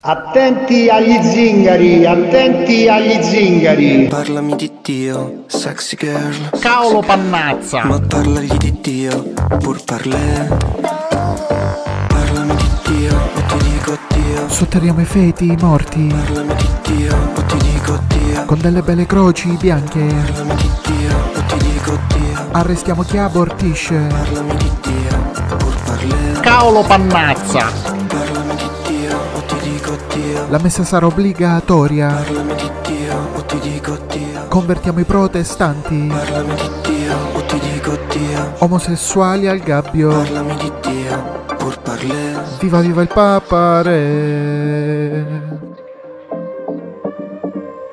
Attenti agli zingari, attenti agli zingari. Parlami di Dio, sexy girl. Cavolo pannazza! Ma parlagli di Dio, pur parlè. Parlami di Dio, o ti dico Dio. Sotterriamo i feti, i morti, Parlami di Dio, o ti dico Dio. con delle belle croci bianche. Parlami di Dio, o ti dico Dio. Arrestiamo chi abortisce. Parlami di Dio, pur parlè. Cavolo pannazza! La messa sarà obbligatoria. Parlami di Dio, o ti dico Dio. Convertiamo i protestanti. Parlami di Dio, o ti dico Dio. Omosessuali al gabbio. Viva viva il Papa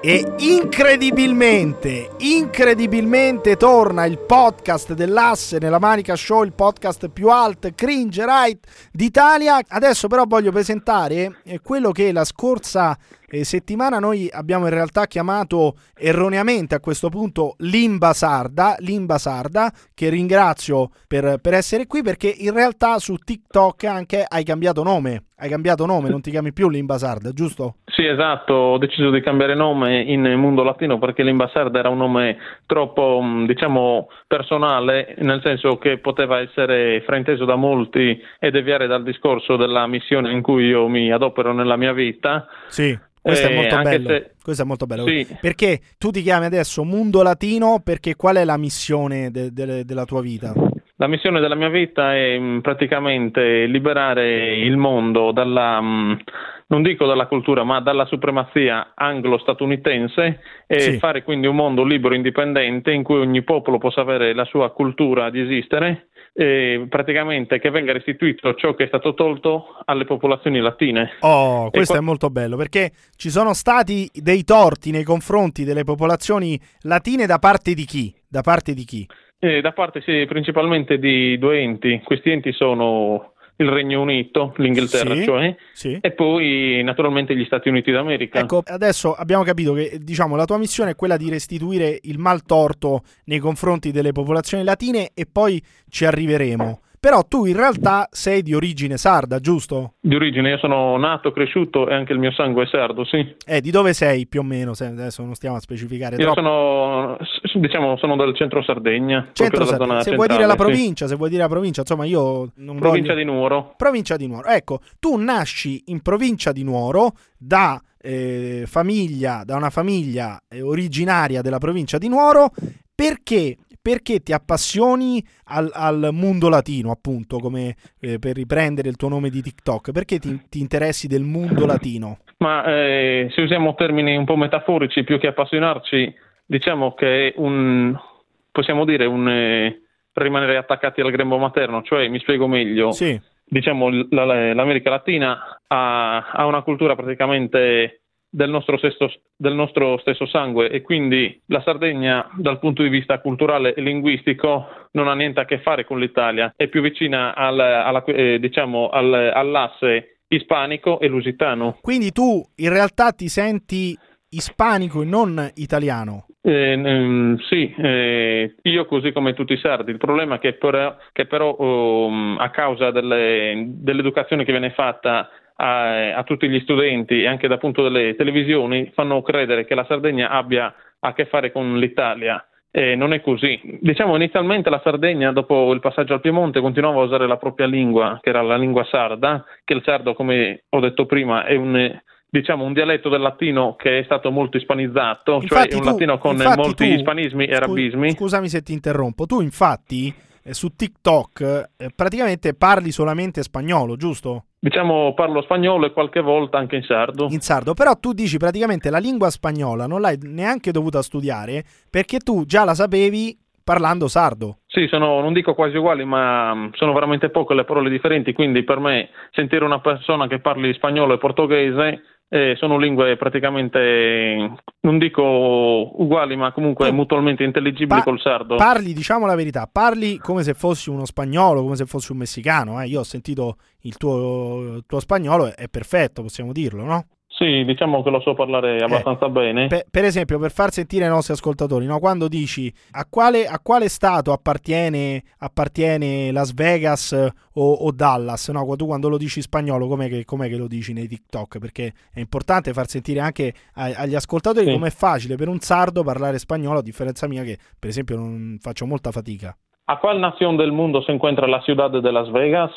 E incredibilmente, incredibilmente torna il podcast dell'Asse nella Manica Show, il podcast più alt, cringe, right d'Italia. Adesso però voglio presentare eh, quello che la scorsa eh, settimana noi abbiamo in realtà chiamato erroneamente a questo punto Limba Sarda, Limba Sarda, che ringrazio per, per essere qui perché in realtà su TikTok anche hai cambiato nome. Hai cambiato nome, non ti chiami più Limba Sarda, giusto? Sì, esatto, ho deciso di cambiare nome in mondo latino perché l'Imbasarda era un nome troppo, mh, diciamo, personale, nel senso che poteva essere frainteso da molti e deviare dal discorso della missione in cui io mi adopero nella mia vita. Sì. Questo è Eh, molto bello. se- Questo è molto bello. Sì. Perché tu ti chiami adesso Mundo Latino perché qual è la missione de- de- della tua vita? La missione della mia vita è mh, praticamente liberare il mondo dalla, mh, non dico dalla cultura, ma dalla supremazia anglo-statunitense e Sì. fare quindi un mondo libero e indipendente in cui ogni popolo possa avere la sua cultura di esistere e praticamente che venga restituito ciò che è stato tolto alle popolazioni latine. Oh, questo qua- è molto bello perché ci sono stati dei torti nei confronti delle popolazioni latine da parte di chi? Da parte di chi? E da parte sì, principalmente di due enti, questi enti sono il Regno Unito, l'Inghilterra Sì. cioè, Sì. e poi naturalmente gli Stati Uniti d'America. Ecco, adesso abbiamo capito che diciamo, la tua missione è quella di restituire il mal torto nei confronti delle popolazioni latine e poi ci arriveremo. Però tu in realtà sei di origine sarda, giusto? Di origine, io sono nato, cresciuto e anche il mio sangue è sardo, sì. Eh, di dove sei più o meno? Se adesso non stiamo a specificare Io troppo. sono, diciamo, sono del centro Sardegna, Centro Sardegna. Se vuoi dire la centrale, sì. provincia, se vuoi dire la provincia, insomma, io Provincia voglio... di Nuoro. Provincia di Nuoro. Ecco, tu nasci in provincia di Nuoro da eh, famiglia, da una famiglia eh, originaria della provincia di Nuoro, perché? Perché ti appassioni al, al mondo latino, appunto, come eh, per riprendere il tuo nome di TikTok? Perché ti, ti interessi del mondo latino? Ma eh, se usiamo termini un po' metaforici più che appassionarci, diciamo che è un, possiamo dire un eh, rimanere attaccati al grembo materno, cioè mi spiego meglio. Sì, diciamo, l- la- l'America Latina ha, ha una cultura praticamente del nostro, stesso, del nostro stesso sangue e quindi la Sardegna dal punto di vista culturale e linguistico non ha niente a che fare con l'Italia, è più vicina al, alla- eh, diciamo, al- all'asse ispanico e lusitano. quindi tu in realtà ti senti ispanico e non italiano. Eh, ehm, sì, eh, io così come tutti i sardi. Il problema è che però, che però, um, a causa delle- dell'educazione che viene fatta a, a tutti gli studenti e anche da appunto delle televisioni fanno credere che la Sardegna abbia a che fare con l'Italia. E non è così. Diciamo inizialmente la Sardegna, dopo il passaggio al Piemonte, continuava a usare la propria lingua, che era la lingua sarda, che il sardo, come ho detto prima, è un, eh, diciamo, un dialetto del latino che è stato molto ispanizzato, cioè Infatti un tu- latino con molti tu- ispanismi e scu- arabismi. Scusami se ti interrompo. Tu, infatti, eh, su TikTok eh, praticamente parli solamente spagnolo, giusto? Diciamo parlo spagnolo e qualche volta anche in sardo. In sardo. Però tu dici praticamente la lingua spagnola non l'hai neanche dovuta studiare perché tu già la sapevi parlando sardo. Sì, sono, non dico quasi uguali, ma mm, sono veramente poche le parole differenti, quindi per me sentire una persona che parli spagnolo e portoghese eh, sono lingue praticamente, non dico uguali, ma comunque Tu- mutualmente intelligibili Pa- col sardo. Parli, diciamo la verità, parli come se fossi uno spagnolo, come se fossi un messicano. eh. Io ho sentito il tuo, il tuo spagnolo, è perfetto, possiamo dirlo, no? Sì, diciamo che lo so parlare abbastanza bene. Per, per esempio, per far sentire ai nostri ascoltatori, no? quando dici a quale, a quale stato appartiene, appartiene, Las Vegas o, o Dallas, no? tu quando lo dici spagnolo, com'è che, com'è che, lo dici nei TikTok? Perché è importante far sentire anche ai, agli ascoltatori sì. com'è facile per un sardo parlare spagnolo, a differenza mia che per esempio non faccio molta fatica. ¿A qual nación del mundo se encuentra la ciudad de Las Vegas?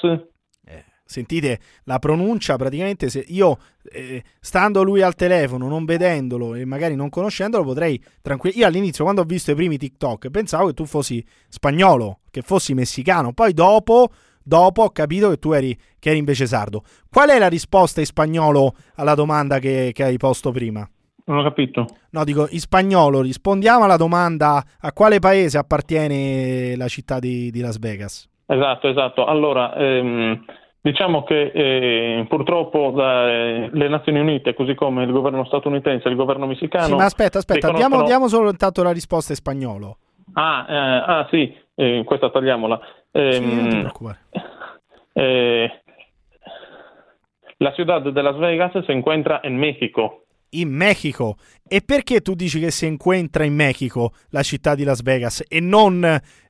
Sentite la pronuncia, praticamente se io eh, stando lui al telefono, non vedendolo e magari non conoscendolo, potrei tranquillo. Io all'inizio, quando ho visto i primi TikTok, pensavo che tu fossi spagnolo, che fossi messicano. Poi dopo, dopo ho capito che tu eri, che eri invece sardo. Qual è la risposta in spagnolo alla domanda che, che hai posto prima? Non ho capito. No, dico in spagnolo. Rispondiamo alla domanda a quale paese appartiene la città di, di Las Vegas. Esatto, esatto. Allora, ehm, diciamo che eh, purtroppo eh, le Nazioni Unite, così come il governo statunitense e il governo messicano... Sì, ma aspetta, aspetta, riconoscono... diamo, diamo solo intanto la risposta in spagnolo. Ah, eh, ah sì, eh, questa tagliamola. sì, non ti ehm, preoccupare. Eh, la ciudad de Las Vegas se encuentra en México in Mexico. E perché tu dici che si incontra in Mexico la città di Las Vegas e non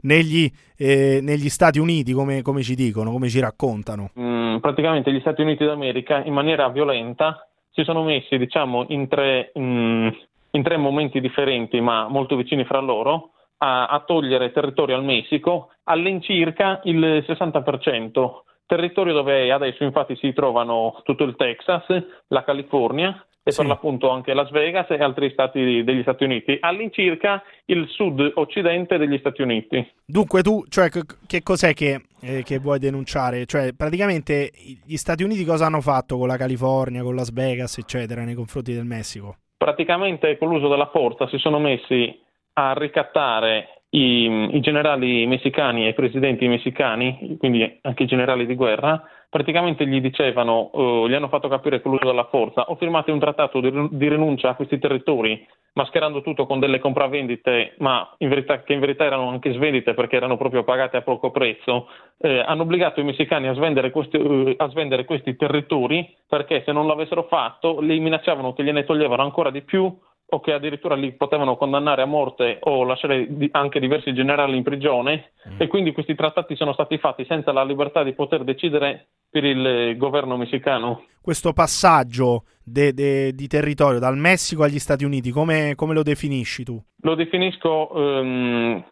negli, eh, negli Stati Uniti, come, come, ci dicono, come ci raccontano? Mm, praticamente gli Stati Uniti d'America, in maniera violenta, si sono messi, diciamo, in tre, mm, in tre momenti differenti, ma molto vicini fra loro, a, a togliere territorio al Messico all'incirca il 60%. Territorio dove adesso infatti si trovano tutto il Texas, la California, e sì. per l'appunto anche Las Vegas e altri stati degli Stati Uniti, all'incirca il sud-occidente degli Stati Uniti. Dunque tu, cioè, che cos'è che, eh, che, vuoi denunciare? Cioè, praticamente gli Stati Uniti cosa hanno fatto con la California, con Las Vegas, eccetera, nei confronti del Messico? Praticamente con l'uso della forza si sono messi a ricattare i, i generali messicani e i presidenti messicani, quindi anche i generali di guerra, praticamente gli dicevano, uh, gli hanno fatto capire con l'uso della forza, ho firmato un trattato di, di, rinuncia a questi territori, mascherando tutto con delle compravendite, ma in verità, che in verità erano anche svendite perché erano proprio pagate a poco prezzo, eh, hanno obbligato i messicani a svendere, questi, uh, a svendere questi territori perché se non l'avessero fatto li minacciavano che gliene toglievano ancora di più o che addirittura li potevano condannare a morte o lasciare anche diversi generali in prigione mm. e quindi questi trattati sono stati fatti senza la libertà di poter decidere per il governo messicano. Questo passaggio de, de, di territorio dal Messico agli Stati Uniti, come, come lo definisci tu? Lo definisco um,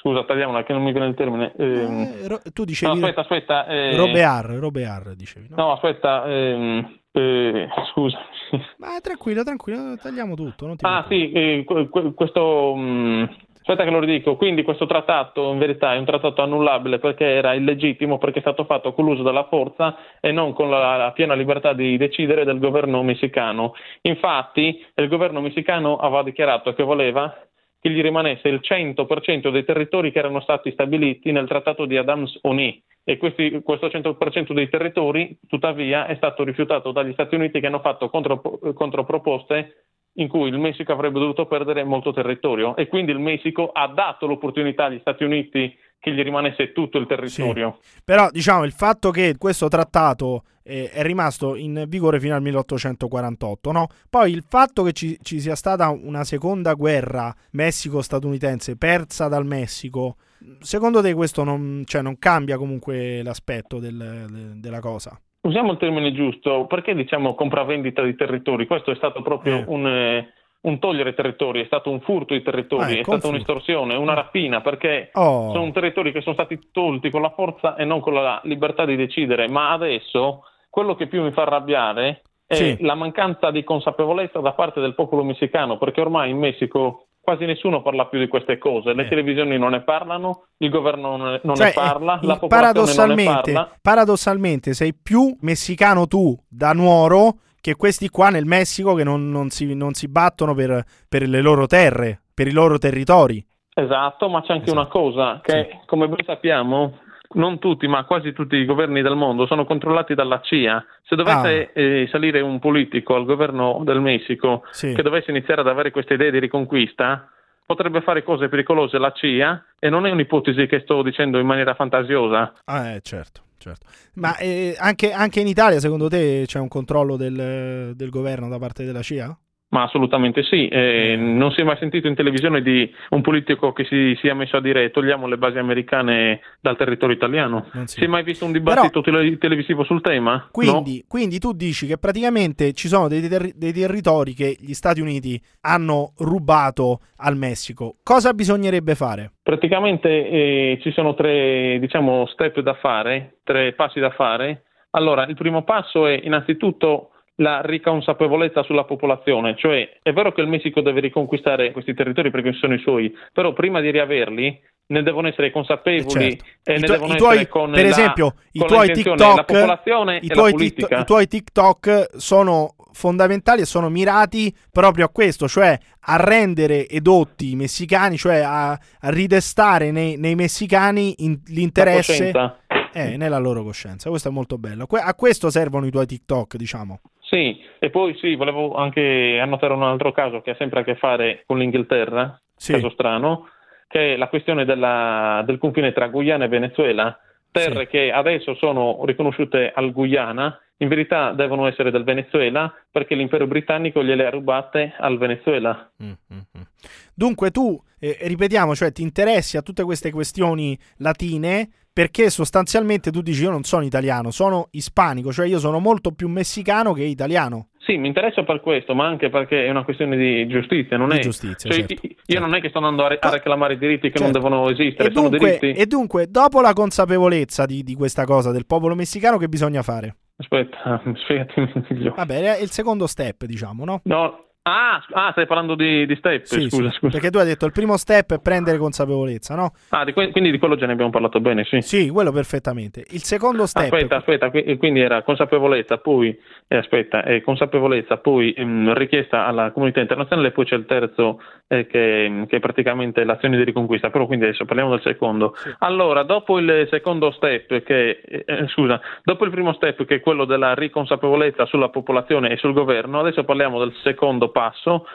Scusa, tagliamola che non mi viene il termine. Ehm... Eh, ro- tu dicevi... No, aspetta, aspetta. Eh... Robear, Robear dicevi. No, no aspetta, ehm... eh, scusa. Ma tranquillo, tranquillo, tagliamo tutto. ah sì, eh, questo... Mh, mm, aspetta che lo ridico. Quindi questo trattato in verità è un trattato annullabile perché era illegittimo, perché è stato fatto con l'uso della forza e non con la, la piena libertà di decidere del governo messicano. Infatti il governo messicano aveva dichiarato che voleva che gli rimanesse il 100% dei territori che erano stati stabiliti nel trattato di Adams-Oni e questi, questo 100% dei territori tuttavia è stato rifiutato dagli Stati Uniti che hanno fatto contro, controproposte in cui il Messico avrebbe dovuto perdere molto territorio. E quindi il Messico ha dato l'opportunità agli Stati Uniti che gli rimanesse tutto il territorio. Sì. Però diciamo il fatto che questo trattato eh, è rimasto in vigore fino al 1848, no? Poi il fatto che ci, ci sia stata una seconda guerra Messico-statunitense persa dal Messico, secondo te questo non, cioè, non cambia comunque l'aspetto del, de, della cosa? Usiamo il termine giusto, perché diciamo compravendita di territori? Questo è stato proprio eh. un... Eh, un togliere territori, è stato un furto di territori, ah, è stata un'estorsione, una rapina, perché oh. sono territori che sono stati tolti con la forza e non con la libertà di decidere. Ma adesso quello che più mi fa arrabbiare è sì. la mancanza di consapevolezza da parte del popolo messicano, perché ormai in Messico quasi nessuno parla più di queste cose, le eh. televisioni non ne parlano, il governo non non cioè, ne parla, la popolazione non ne parla. Paradossalmente sei più messicano tu da Nuoro che questi qua nel Messico che non, non, si, non si, battono per, per, le loro terre, per i loro territori. Esatto, ma c'è anche esatto. una cosa che, sì. come ben sappiamo, non tutti, ma quasi tutti i governi del mondo sono controllati dalla CIA. Se dovesse ah. eh, salire un politico al governo del Messico sì. che dovesse iniziare ad avere queste idee di riconquista, potrebbe fare cose pericolose la CIA e non è un'ipotesi che sto dicendo in maniera fantasiosa. Ah, eh, certo certo. Ma eh, anche, anche in Italia, secondo te, c'è un controllo del, del governo da parte della CIA? Ma assolutamente sì, eh, non si è mai sentito in televisione di un politico che si sia messo a dire togliamo le basi americane dal territorio italiano. Non si- Si è mai visto un dibattito Però- tele- televisivo sul tema? Quindi, quindi tu dici che praticamente ci sono dei, terri- dei territori che gli Stati Uniti hanno rubato al Messico. Cosa bisognerebbe fare? No. Praticamente eh, ci sono tre diciamo, step da fare, tre passi da fare. Allora, il primo passo è innanzitutto la riconsapevolezza sulla popolazione, cioè è vero che il Messico deve riconquistare questi territori perché sono i suoi, però prima di riaverli ne devono essere consapevoli Eh, certo. e I ne tuoi- devono i tuoi- essere con per la, esempio, i con tuoi l'intenzione, TikTok, la popolazione i tuoi. Tik- i tuoi TikTok sono fondamentali e sono mirati proprio a questo, cioè a rendere edotti i messicani, cioè a, a ridestare nei, nei messicani in- l'interesse eh, nella loro coscienza. Questo è molto bello. Que- a questo servono i tuoi TikTok, diciamo. Sì, e poi sì, volevo anche annotare un altro caso che ha sempre a che fare con l'Inghilterra, Sì. caso strano, che è la questione della- del confine tra Guyana e Venezuela, terre Sì. che adesso sono riconosciute al Guyana, in verità devono essere del Venezuela perché l'impero britannico gliele ha rubate al Venezuela. Mm, mm, mm. Dunque tu, eh, ripetiamo, cioè ti interessi a tutte queste questioni latine perché sostanzialmente tu dici io non sono italiano, sono ispanico, cioè io sono molto più messicano che italiano. Sì, mi interessa per questo, ma anche perché è una questione di giustizia, non Di è... giustizia, cioè, certo, io certo. non è che sto andando a, re- a reclamare diritti che non Certo. devono esistere, E sono dunque, diritti... e dunque, dopo la consapevolezza di, di questa cosa del popolo messicano, che bisogna fare? Aspetta, spiegati meglio. Vabbè, è il secondo step, diciamo, no? No. Ah, ah, stai parlando di, di step, Sì, scusa, sì, scusa. Perché tu hai detto il primo step è prendere consapevolezza, no? Ah, di que- quindi di quello già ne abbiamo parlato bene, sì. Sì, quello perfettamente. Il secondo step Aspetta, aspetta, qui- quindi era consapevolezza, poi eh, aspetta, eh, consapevolezza, poi ehm, richiesta alla comunità internazionale, poi c'è il terzo eh, che, che è praticamente l'azione di riconquista, però quindi adesso parliamo del secondo. Allora, dopo il secondo step, che, eh, eh, scusa, dopo il primo step che è quello della riconsapevolezza sulla popolazione e sul governo, adesso parliamo del secondo passo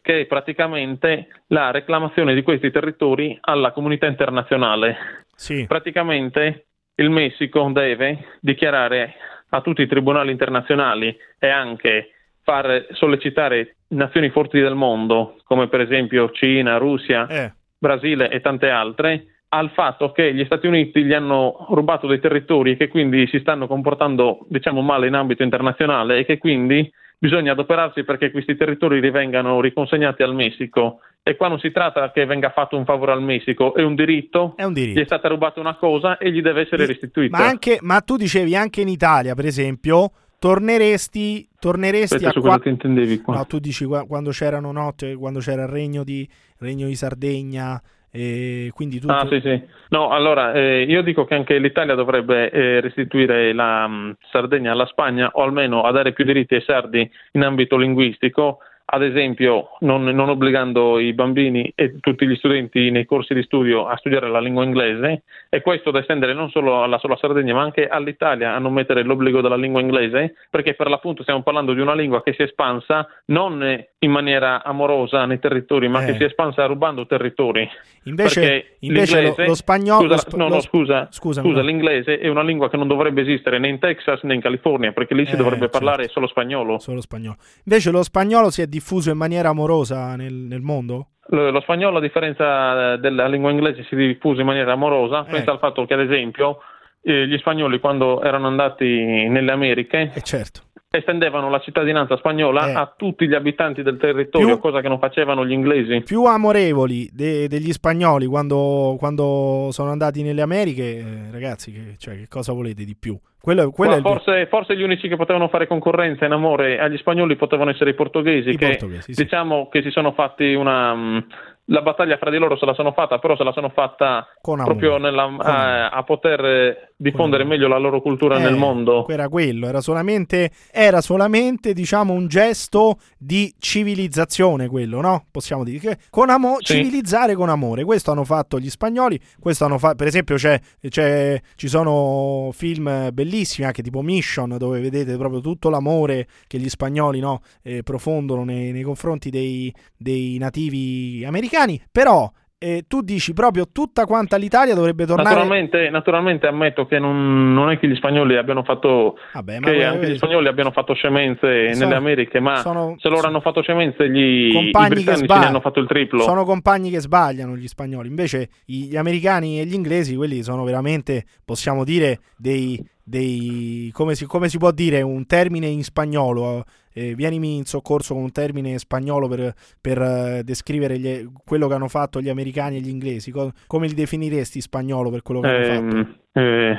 che è praticamente la reclamazione di questi territori alla comunità internazionale. Sì. Praticamente il Messico deve dichiarare a tutti i tribunali internazionali e anche far sollecitare nazioni forti del mondo, come per esempio Cina, Russia, Eh, Brasile e tante altre, al fatto che gli Stati Uniti gli hanno rubato dei territori e che quindi si stanno comportando, diciamo, male in ambito internazionale e che quindi bisogna adoperarsi perché questi territori rivengano riconsegnati al Messico. E qua non si tratta che venga fatto un favore al Messico, è un diritto, è un gli è diritto. stata rubata una cosa e gli deve essere restituita. Ma, anche, ma tu dicevi anche in Italia, per esempio, torneresti, torneresti Aspetta, a su qua- ti intendevi qua? No, tu dici qua- quando c'erano notte, quando c'era il regno di, regno di Sardegna, e quindi tu... Ah, sì, sì. No, allora, eh, io dico che anche l'Italia dovrebbe eh, restituire la mh, Sardegna alla Spagna o almeno a dare più diritti ai sardi in ambito linguistico, ad esempio non, non obbligando i bambini e tutti gli studenti nei corsi di studio a studiare la lingua inglese e questo da estendere non solo alla sola Sardegna ma anche all'Italia a non mettere l'obbligo della lingua inglese perché per l'appunto stiamo parlando di una lingua che si è espansa non in maniera amorosa nei territori ma Eh. che si è espansa rubando territori. Invece, invece lo, lo spagnolo... Scusa, lo no, no, scusa, scusami, scusa, no. l'inglese è una lingua che non dovrebbe esistere né in Texas né in California, perché lì si Eh, dovrebbe certo. parlare solo spagnolo. Solo spagnolo. Invece lo spagnolo si è diffuso in maniera amorosa nel, nel mondo? Lo, lo spagnolo, a differenza eh, della lingua inglese, si è diffuso in maniera amorosa. Eh. Pensa al fatto che, ad esempio, eh, gli spagnoli, quando erano andati nelle Americhe, Eh certo. Estendevano la cittadinanza spagnola Eh. a tutti gli abitanti del territorio, Più- cosa che non facevano gli inglesi. Più amorevoli de- degli spagnoli quando, quando sono andati nelle Americhe, eh, ragazzi, che, cioè, che cosa volete di più? Quello, quello è il... forse, forse gli unici che potevano fare concorrenza in amore agli spagnoli potevano essere i portoghesi, I che portoghesi, sì. diciamo che si sono fatti una. La battaglia fra di loro se la sono fatta, però se la sono fatta proprio nella- eh, amore. a poter eh, diffondere meglio la loro cultura Eh, nel mondo. Era quello, era solamente, era solamente diciamo un gesto di civilizzazione quello, no? Possiamo dire che con amo- Sì. civilizzare con amore. Questo hanno fatto gli spagnoli, questo hanno fatto, per esempio c'è, c'è- ci sono film bellissimi anche tipo Mission dove vedete proprio tutto l'amore che gli spagnoli no, eh, profondono nei, nei confronti dei, dei nativi americani, però eh, tu dici proprio tutta quanta l'Italia dovrebbe tornare... Naturalmente, naturalmente ammetto che non, non è che gli spagnoli abbiano fatto Vabbè, che anche vedi, gli spagnoli abbiano fatto scemenze Sono- nelle Americhe, ma sono- se loro hanno fatto scemenze gli, compagni che sbagliano. hanno fatto il triplo. Sono compagni che sbagliano gli spagnoli, invece gli americani e gli inglesi, quelli sono veramente, possiamo dire, dei... dei come, si, come si può dire un termine in spagnolo? Eh, vienimi in soccorso con un termine spagnolo per, per, eh, descrivere gli- quello che hanno fatto gli americani e gli inglesi. Co- come li definiresti in spagnolo per quello che hanno fatto? Ehm, eh,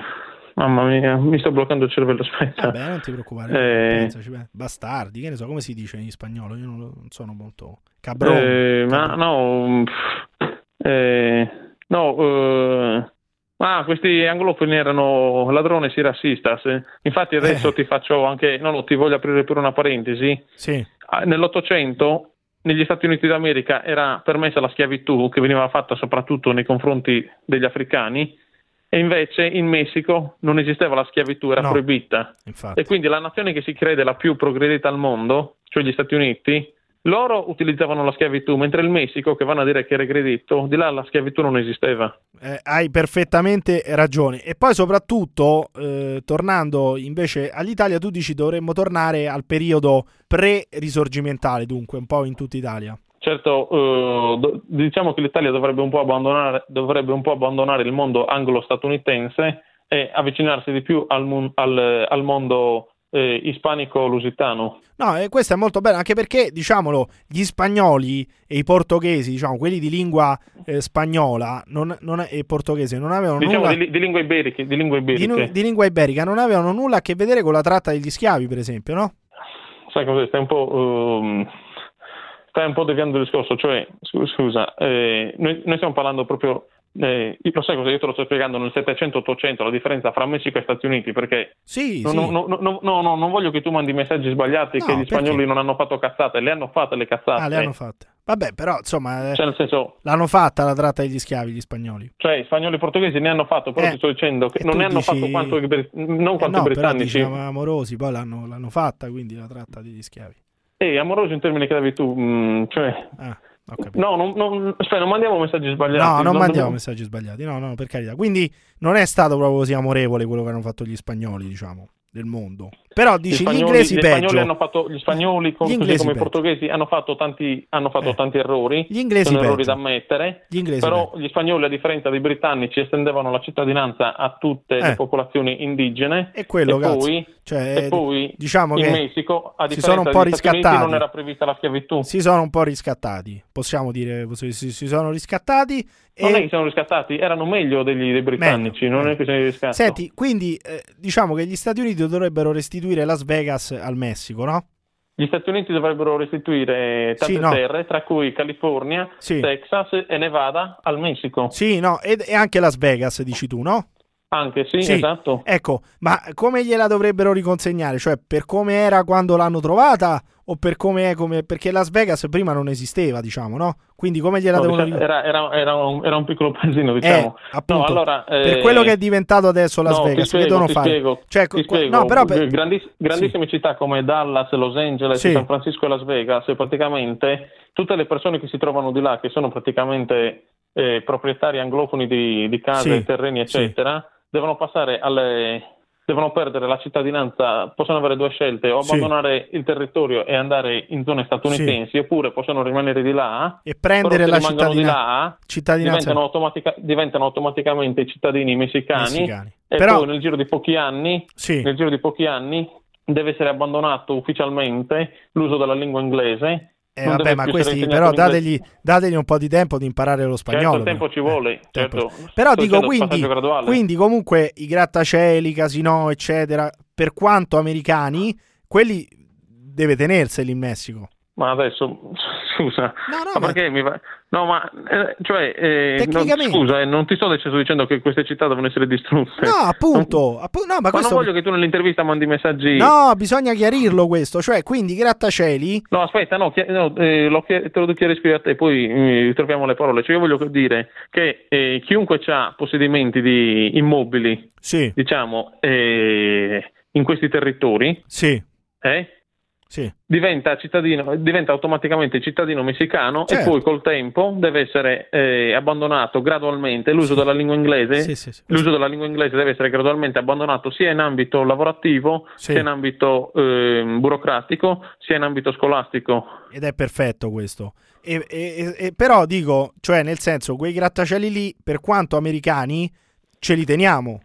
mamma mia, mi sto bloccando il cervello, aspetta. Vabbè, non ti preoccupare, Eh. pensaci, bastardi, che ne so, come si dice in spagnolo? Io non, lo- non sono molto cabrone. Eh, ma no, eh, no, ah, questi anglofoni erano ladrones y razzistas. eh. Infatti adesso Eh. ti faccio anche, no, no, ti voglio aprire pure una parentesi. Sì, Ah, Nell'Ottocento negli Stati Uniti d'America era permessa la schiavitù che veniva fatta soprattutto nei confronti degli africani e invece in Messico non esisteva la schiavitù, era No. proibita. infatti. E quindi la nazione che si crede la più progredita al mondo, cioè gli Stati Uniti, loro utilizzavano la schiavitù, mentre il Messico, che vanno a dire che è regredito, di là la schiavitù non esisteva. Eh, hai perfettamente ragione. E poi soprattutto, eh, tornando invece all'Italia, tu dici dovremmo tornare al periodo pre-risorgimentale, dunque, un po' in tutta Italia. Certo, eh, diciamo che l'Italia dovrebbe un po' abbandonare, dovrebbe un po' abbandonare il mondo anglo-statunitense e avvicinarsi di più al, al- al mondo eh, ispanico-lusitano. No, e questo è molto bello, anche perché, diciamolo, gli spagnoli e i portoghesi, diciamo, quelli di lingua eh, spagnola non, non- e portoghese, non avevano Diciamo nulla... di, di lingue iberiche, di lingue di, iberiche. nu- di lingua iberica non avevano nulla a che vedere con la tratta degli schiavi, per esempio, no? sai cos'è? Stai un po'. ehm, stai un po' deviando il discorso, cioè, scu- scusa, eh, noi, noi stiamo parlando proprio. Eh, lo sai cosa? Io te lo sto spiegando nel 700-800 la differenza fra Messico e Stati Uniti perché Sì, no, sì. no, no, no, no, no, non voglio che tu mandi messaggi sbagliati che gli perché? spagnoli non hanno fatto cazzate, le hanno fatte le cazzate. Ah, le hanno fatte. Vabbè, però, insomma, eh, Cioè, nel senso, l'hanno fatta la tratta degli schiavi, gli spagnoli. cioè, i spagnoli e i portoghesi ne hanno fatto, però Eh, ti sto dicendo che non ne hanno dici- fatto quanto i, non Eh quanto no, i però britannici. diciamo amorosi, poi l'hanno, l'hanno fatta, quindi la tratta degli schiavi. E amoroso in termini che davi tu, mm, cioè, Ah. No, non, non, aspetta, non mandiamo messaggi sbagliati. No, non mandiamo dobbiamo- messaggi sbagliati. No, no, per carità. Quindi non è stato proprio così amorevole quello che hanno fatto gli spagnoli, diciamo, del mondo. Però dici gli, spagnoli- inglesi gli peggio. spagnoli hanno fatto gli spagnoli com- Gli così inglesi come i peggio. portoghesi hanno fatto tanti, hanno fatto Eh. tanti errori Gli inglesi sono errori peggio. da ammettere Gli inglesi però peggio. gli spagnoli a differenza dei britannici estendevano la cittadinanza a tutte Eh. le popolazioni indigene E quello, e poi, Cioè, e poi diciamo in che Messico a si differenza sono un po' riscattati. non era prevista la schiavitù si sono un po' riscattati. Possiamo dire, si, si- si sono riscattati. E... non è che siano riscattati erano meglio degli, dei britannici Meglio, non è che se ne riscattano Senti, quindi eh, diciamo che gli Stati Uniti dovrebbero restituire Las Vegas al Messico, no? gli Stati Uniti dovrebbero restituire tante Sì, no. terre tra cui California Sì. Texas e Nevada al Messico Sì, no, ed- e anche Las Vegas, dici tu, no? Anche sì, Sì. esatto Ecco, ma come gliela dovrebbero riconsegnare? Cioè, per come era quando l'hanno trovata o per come è come... Perché Las Vegas prima non esisteva, diciamo, no? Quindi come gliela No, devono diciamo, riconsegnare? era, era- era un, era un piccolo paesino, diciamo. appunto, no, allora, per eh, quello che è diventato adesso Las no, Vegas, spiego, che devono fare? spiego, Cioè, qua- spiego. no, però per- Grandis- grandissime città come Dallas, Los Angeles, Sì. San Francisco e Las Vegas, praticamente tutte le persone che si trovano di là, che sono praticamente eh, proprietari anglofoni di, di case, Sì, terreni, sì. eccetera, devono passare alle devono perdere la cittadinanza, possono avere due scelte, o Sì. abbandonare il territorio e andare in zone statunitensi, oppure possono rimanere di là, e prendere la rimangono di là, cittadinanza diventano, automatica- diventano automaticamente cittadini messicani, messicani. e Però, poi nel giro di pochi anni sì, nel giro di pochi anni deve essere abbandonato ufficialmente l'uso della lingua inglese. Eh, vabbè, ma questi però dategli, dategli un po' di tempo di imparare lo Certo, spagnolo. il tempo ci vuole, Eh, tempo- certo. Però Sto dico quindi, quindi comunque i grattacieli, i casinò, eccetera, per quanto americani, quelli deve tenerseli in Messico. Ma adesso, scusa, No, no, ma ma- perché mi va... No, ma, eh, cioè, eh, non, Tecnicamente. scusa, eh, non ti sto adesso dicendo che queste città devono essere distrutte. No, appunto, appu- no, ma Ma questo non voglio che tu nell'intervista mandi messaggi... No, bisogna chiarirlo questo, cioè quindi grattacieli No, aspetta, no, chi- no, eh, lo chiar- te lo chiarisco a te, poi eh, ritroviamo le parole. Cioè, io voglio dire che eh, chiunque ha possedimenti di immobili, Sì, diciamo, eh, in questi territori, sì, eh, Sì. diventa, cittadino, diventa automaticamente cittadino messicano Certo. e poi col tempo deve essere eh, abbandonato gradualmente l'uso della lingua inglese. Sì, sì, sì. L'uso della lingua inglese deve essere gradualmente abbandonato sia in ambito lavorativo, Sì. sia in ambito ehm, burocratico, sia in ambito scolastico. Ed è perfetto questo. E, e- e- però dico, cioè nel senso, quei grattacieli lì, per quanto americani, ce li teniamo.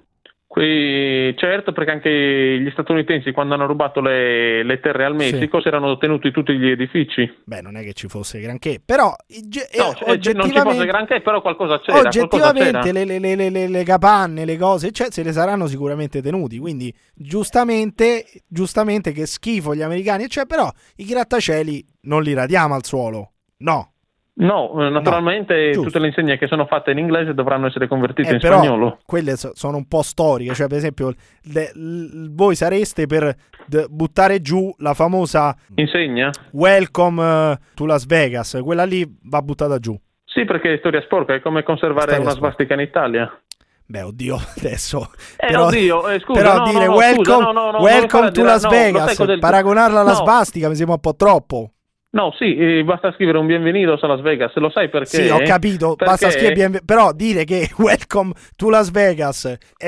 Qui, certo, perché anche gli statunitensi, quando hanno rubato le, le terre al Sì. Messico, si erano tenuti tutti gli edifici. Beh, non è che ci fosse granché, però No, eh, cioè, non ci fosse oggettivamente, granché, però qualcosa c'era. qualcosa oggettivamente c'era. le, le- le- le- le- le capanne, le cose, cioè, se le saranno sicuramente tenuti. Quindi, giustamente, giustamente che schifo gli americani, cioè, però i grattacieli non li radiamo al suolo. No. No, eh, naturalmente giusto. tutte le insegne che sono fatte in inglese dovranno essere convertite Eh, in però spagnolo. quelle so- sono un po' storiche, cioè per esempio le- l- voi sareste per d- buttare giù la famosa Insegna? Welcome to Las Vegas, quella lì va buttata giù. Sì, perché è storia sporca, è come conservare Storia una sporca. svastica in Italia. Beh, oddio, adesso. Eh, oddio, eh, scusa, però no, dire no, no, welcome, scusa, no, no, no, welcome to Las dire- no, lo Vegas, il- paragonarla alla No. svastica mi sembra un po' troppo. No, sì, eh, basta scrivere un bienvenidos a Las Vegas, lo sai perché? Sì, ho capito, Perché- basta scrivere, però dire che welcome to Las Vegas è,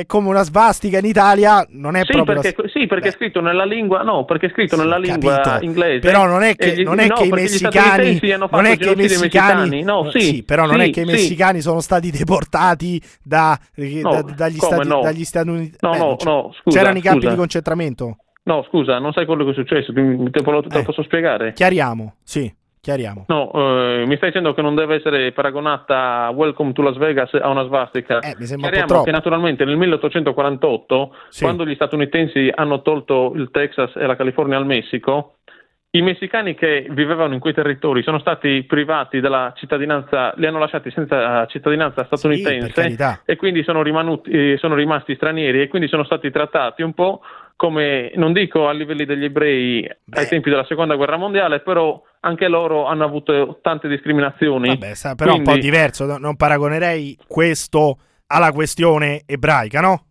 è- come una svastica in Italia non è Sì proprio perché, sì, perché è scritto nella lingua, no, perché è scritto Sì, nella lingua capito. inglese. Però non è che, non è no, che i messicani, non è che i messicani. No, sì, però non sì, è che i sì. messicani sono stati deportati da, No, da- dagli, stati, dagli Stati Uniti. No, Beh, no, no, scusa, c'erano i campi scusa. di concentramento. No, scusa, non sai quello che è successo, te lo, te lo Eh. posso spiegare? Chiariamo, sì, chiariamo. No, eh, mi stai dicendo che non deve essere paragonata Welcome to Las Vegas a una svastica. Eh, mi sembra un po' Chiariamo che naturalmente nel 1848, Sì. quando gli statunitensi hanno tolto il Texas e la California al Messico, i messicani che vivevano in quei territori sono stati privati della cittadinanza, li hanno lasciati senza cittadinanza statunitense carità. e quindi sono, rimanuti- eh, sono rimasti stranieri e quindi sono stati trattati un po' come, non dico a livelli degli ebrei Beh. ai tempi della seconda guerra mondiale, però anche loro hanno avuto tante discriminazioni. Vabbè, però un po' Quindi- diverso, no- non paragonerei questo alla questione ebraica, no?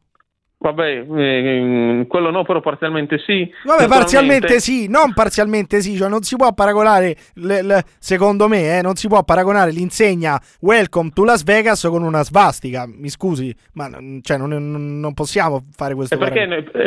Vabbè, eh, quello no, però parzialmente sì. Vabbè, parzialmente sì, non parzialmente sì, cioè non si può paragonare, le- le- secondo me, eh, non si può paragonare l'insegna Welcome to Las Vegas con una svastica, mi scusi, ma cioè, non, non- possiamo fare questo E perché,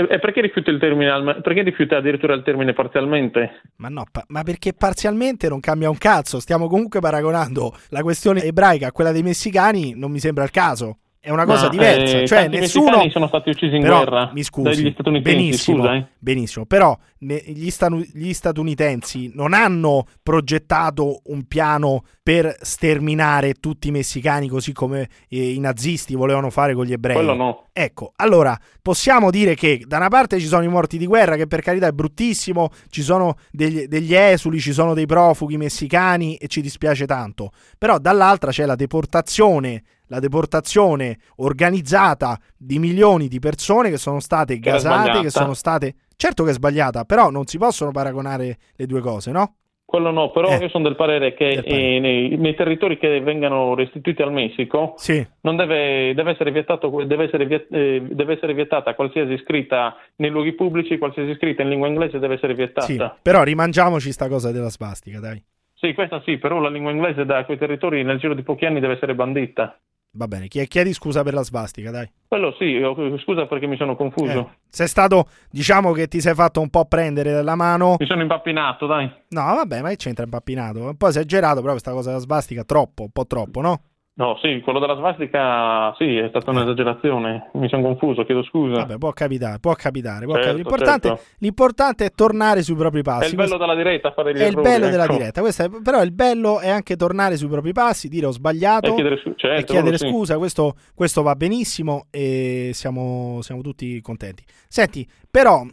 e perché rifiuta il termine, perché rifiuta addirittura il termine parzialmente? Ma no, pa- ma perché parzialmente non cambia un cazzo, stiamo comunque paragonando la questione ebraica a quella dei messicani, non mi sembra il caso. È una cosa Ma, diversa, eh, cioè nessuno messicani sono stati uccisi in Però, guerra mi scusi, dagli statunitensi, benissimo, scusa, eh. benissimo, però ne- gli, stanu- gli statunitensi non hanno progettato un piano per sterminare tutti i messicani così come eh, i nazisti volevano fare con gli ebrei. Quello no. Ecco, allora possiamo dire che da una parte ci sono i morti di guerra, che per carità è bruttissimo, ci sono degli, degli esuli, ci sono dei profughi messicani e ci dispiace tanto, però dall'altra c'è la deportazione, la deportazione organizzata di milioni di persone che sono state Che gasate, che sono state... Certo che è sbagliata, però non si possono paragonare le due cose, no? Quello no, però Eh. io sono del parere che eh, nei, nei territori che vengano restituiti al Messico Sì, non deve, deve essere vietato, deve essere, viet- eh, deve essere vietata qualsiasi scritta nei luoghi pubblici, qualsiasi scritta in lingua inglese deve essere vietata. sì, però rimangiamoci sta cosa della svastica, dai. Sì, questa sì, però la lingua inglese da quei territori nel giro di pochi anni deve essere bandita. Va bene, chiedi, scusa per la svastica, dai. Quello sì, scusa perché mi sono confuso. Eh, sei stato, diciamo che ti sei fatto un po' prendere dalla mano. Mi sono impappinato, dai. No, vabbè, ma che c'entra impappinato? Un po' esagerato, però questa cosa della svastica troppo, un po' troppo, no? No, sì, quello della svastica, sì, è stata un'esagerazione. Mi sono confuso, chiedo scusa. Vabbè, può capitare, può capitare. Può Certo, capitare. L'importante, certo. l'importante è tornare sui propri È passi. il bello della diretta fare gli è il errori, bello della ecco. diretta. Questo è- però il bello è anche tornare sui propri passi, dire ho sbagliato E chiedere, certo, e chiedere sì. scusa. Questo, questo va benissimo e siamo, siamo tutti contenti. Senti, però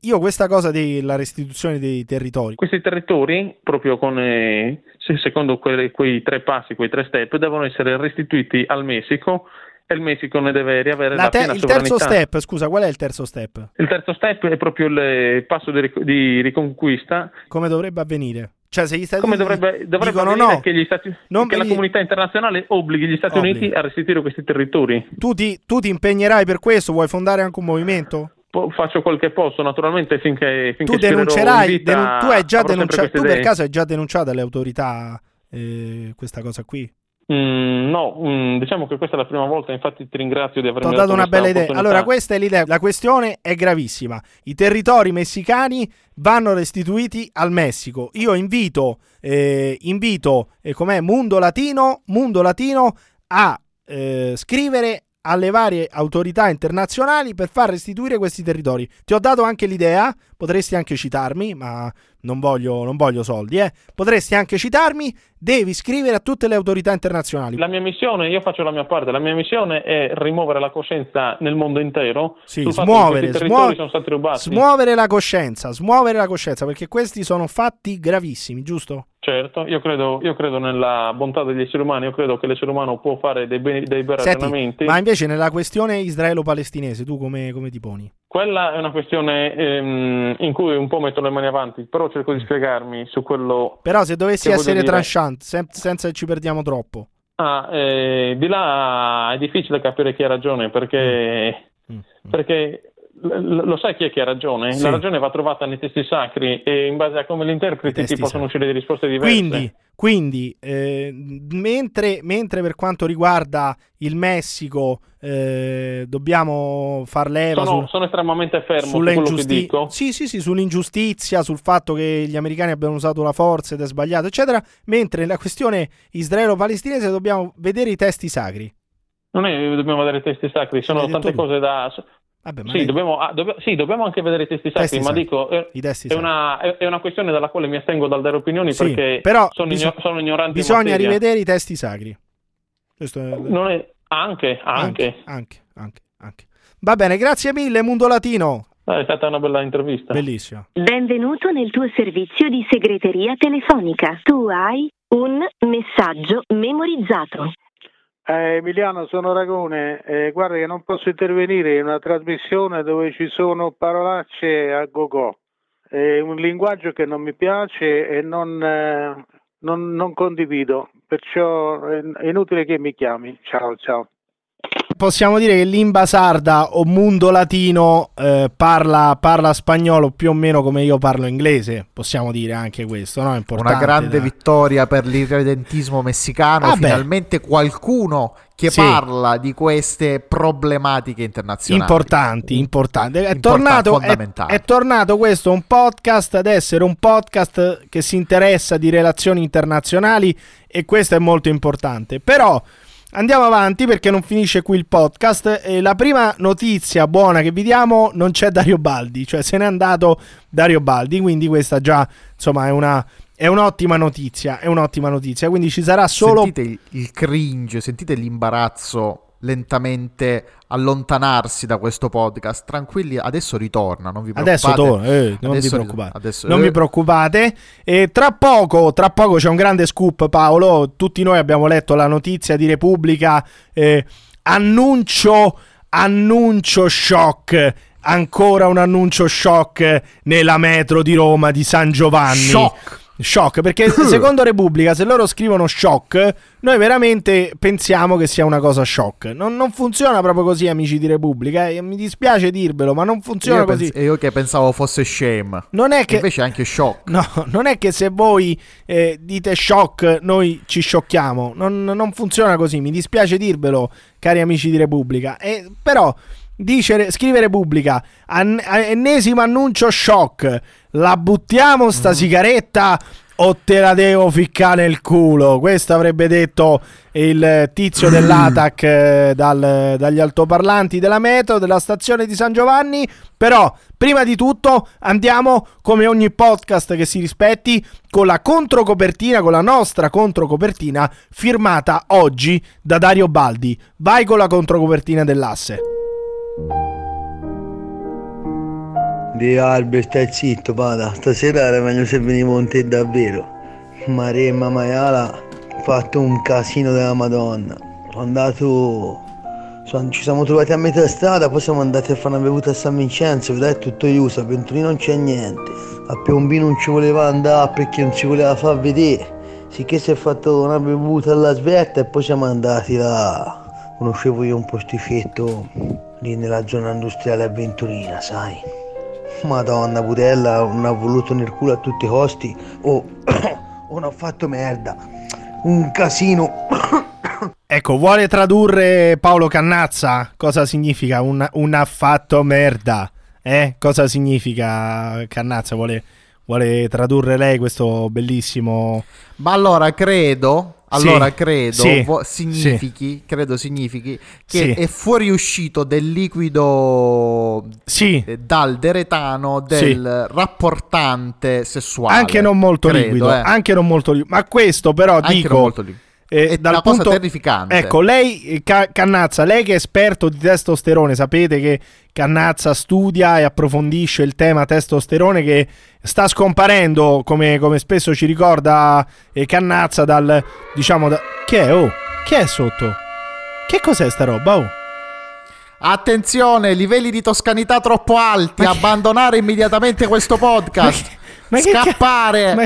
io questa cosa della restituzione dei territori, Questi territori, proprio con, eh, se- secondo que- quei tre passi, quei tre step, devono essere restituiti al Messico e il Messico ne deve riavere la, La te- piena il terzo step, scusa, qual è il terzo step? Il terzo step è proprio il eh, passo di, ric- di riconquista. Come dovrebbe avvenire? Cioè, se gli Stati Come dovrebbe, dovrebbe dicono avvenire no, che, gli Stati- non che ve la comunità internazionale obblighi gli Stati Obblighi. Uniti a restituire questi territori. tu ti, tu ti impegnerai per questo? Vuoi fondare anche un movimento? Faccio quel che posso, naturalmente finché, finché Tu denuncerai, vita, denun- tu hai già denunciato, tu per caso hai già denunciato alle autorità eh, questa cosa qui? Mm, no, mm, diciamo che questa è la prima volta, infatti ti ringrazio di avermi dato una bella idea. Allora, questa è l'idea. La questione è gravissima. I territori messicani vanno restituiti al Messico. Io invito, eh, invito eh, com'è, Mundo Latino, Mundo Latino a eh, scrivere alle varie autorità internazionali per far restituire questi territori. Ti ho dato anche l'idea, potresti anche citarmi, ma non voglio, non voglio soldi, eh. Potresti anche citarmi, devi scrivere a tutte le autorità internazionali. La mia missione, io faccio la mia parte, la mia missione è rimuovere la coscienza nel mondo intero Sì, smuovere, questi territori smuo- sono stati rubati. smuovere la coscienza, smuovere la coscienza, perché questi sono fatti gravissimi, giusto? Certo, io credo, io credo nella bontà degli esseri umani, io credo che l'essere umano può fare dei, bei- dei bei ragionamenti. ma invece nella questione israelo-palestinese, tu come, come ti poni? Quella è una questione ehm, in cui un po' metto le mani avanti, però cerco di spiegarmi su quello. Però se dovessi essere dire? tranchant, sen- senza che ci perdiamo troppo. Ah, eh, di là è difficile capire chi ha ragione perché, Mm, mm. perché lo sai chi è che ha ragione? Sì. La ragione va trovata nei testi sacri e in base a come li interpreti ti possono sacri. uscire delle risposte diverse. Quindi, quindi eh, mentre, mentre per quanto riguarda il Messico eh, dobbiamo far leva sono, sul- sono estremamente fermo su quello che dico. Sì, sì, sì, sull'ingiustizia, sul fatto che gli americani abbiano usato la forza ed è sbagliato, eccetera. Mentre nella questione israelo-palestinese dobbiamo vedere i testi sacri. Non è che dobbiamo vedere i testi sacri, sono tante cose da. Vabbè, Sì lei- dobbiamo, ah, dobbiamo- sì, dobbiamo anche vedere i testi sacri, Testi ma sacri. dico, è, i testi è una, è- è una questione dalla quale mi astengo dal dare opinioni Sì, perché però sono, biso- igno- sono ignorante Bisogna rivedere i testi sacri. Questo è... Non è, anche, anche. anche, anche, anche. Va bene, grazie mille, Mundo Latino. Eh, È stata una bella intervista. Bellissimo. Benvenuto nel tuo servizio di segreteria telefonica. Tu hai un messaggio memorizzato. Eh, Emiliano, sono Ragone. Eh, guarda che non posso intervenire in una trasmissione dove ci sono parolacce a go-go. È un linguaggio che non mi piace e non, eh, non- non condivido. Perciò è è inutile che mi chiami. Ciao, ciao. Possiamo dire che Limba Sarda o Mundo Latino eh, parla, parla spagnolo più o meno come io parlo inglese. Possiamo dire anche questo, no? Importante. Una grande da- vittoria per l'irredentismo messicano. Ah, beh. Finalmente qualcuno che Sì. parla di queste problematiche internazionali. Importanti, importanti. È, Importanti, tornato, è, è tornato questo un podcast ad essere un podcast che si interessa di relazioni internazionali e questo è molto importante. Però andiamo avanti perché non finisce qui il podcast. E la prima notizia buona che vi diamo non c'è Dario Baldi, cioè se n'è andato Dario Baldi, quindi questa già insomma è una è un'ottima notizia, è un'ottima notizia, quindi ci sarà solo Sentite il, cringe, sentite l'imbarazzo lentamente allontanarsi da questo podcast. Tranquilli, adesso ritorna, non vi preoccupate. Adesso torna, eh, non Adesso vi preoccupate. adesso- non eh, vi preoccupate. E tra poco, tra poco c'è un grande scoop, Paolo. Tutti noi abbiamo letto la notizia di Repubblica. eh, annuncio, annuncio shock. Ancora un annuncio shock nella metro di Roma di San Giovanni. Shock. Shock, perché secondo Repubblica, se loro scrivono shock, noi veramente pensiamo che sia una cosa shock. Non, non funziona proprio così, amici di Repubblica. eh, Mi dispiace dirvelo, ma non funziona Io, così. pens- io che pensavo fosse shame. Non è che. Invece è anche shock. No, non è che se voi eh, dite shock, noi ci sciocchiamo. Non, non funziona così. Mi dispiace dirvelo, cari amici di Repubblica. Eh, però, dice, scrive Repubblica, an- ennesimo annuncio shock. La buttiamo sta Mm. sigaretta o te la devo ficcare nel culo? Questo avrebbe detto il tizio dell'ATAC eh, dal- dagli altoparlanti della metro, della stazione di San Giovanni. Però, prima di tutto, andiamo come ogni podcast che si rispetti con la controcopertina, con la nostra controcopertina firmata oggi da Dario Baldi. Vai con la controcopertina dell'asse. Di Albert, stai zitto, pada. Stasera era meglio se venivo con te davvero. Maremma Maiala ha fatto un casino della Madonna. Sono andato. sono- ci siamo trovati a metà strada, poi siamo andati a fare una bevuta a San Vincenzo, è tutto chiuso, a Venturino non c'è niente. A Piombino non ci voleva andare perché non si voleva far vedere. Sicché si è fatto una bevuta alla svelta e poi siamo andati là. Conoscevo io un posticetto lì nella zona industriale avventurina, sai. Madonna putella, non ha voluto nel culo a tutti i costi. Oh, oh, non ho fatto merda. Un casino. Ecco, vuole tradurre Paolo Cannazza? Cosa significa un, un affatto merda? Eh? Cosa significa Cannazza? Vuole, vuole tradurre lei questo bellissimo... Ma allora credo, allora Sì, credo sì, vo- significhi, credo significhi che è fuoriuscito del liquido Sì. eh, dal deretano del rapportante sessuale. Anche non molto credo, liquido, eh. anche non molto liquido. Ma questo però Anche dico... eh, È dal una cosa punto- terrificante. Ecco, lei, eh, Ca- Cannazza, lei che è esperto di testosterone, sapete che Cannazza studia e approfondisce il tema testosterone che sta scomparendo, come, come spesso ci ricorda eh, Cannazza, dal, diciamo, da... Che è? Oh, che è sotto? Che cos'è sta roba? Oh. Attenzione, livelli di toscanità troppo alti, abbandonare immediatamente questo podcast. Ma che ca- Scappare, ma-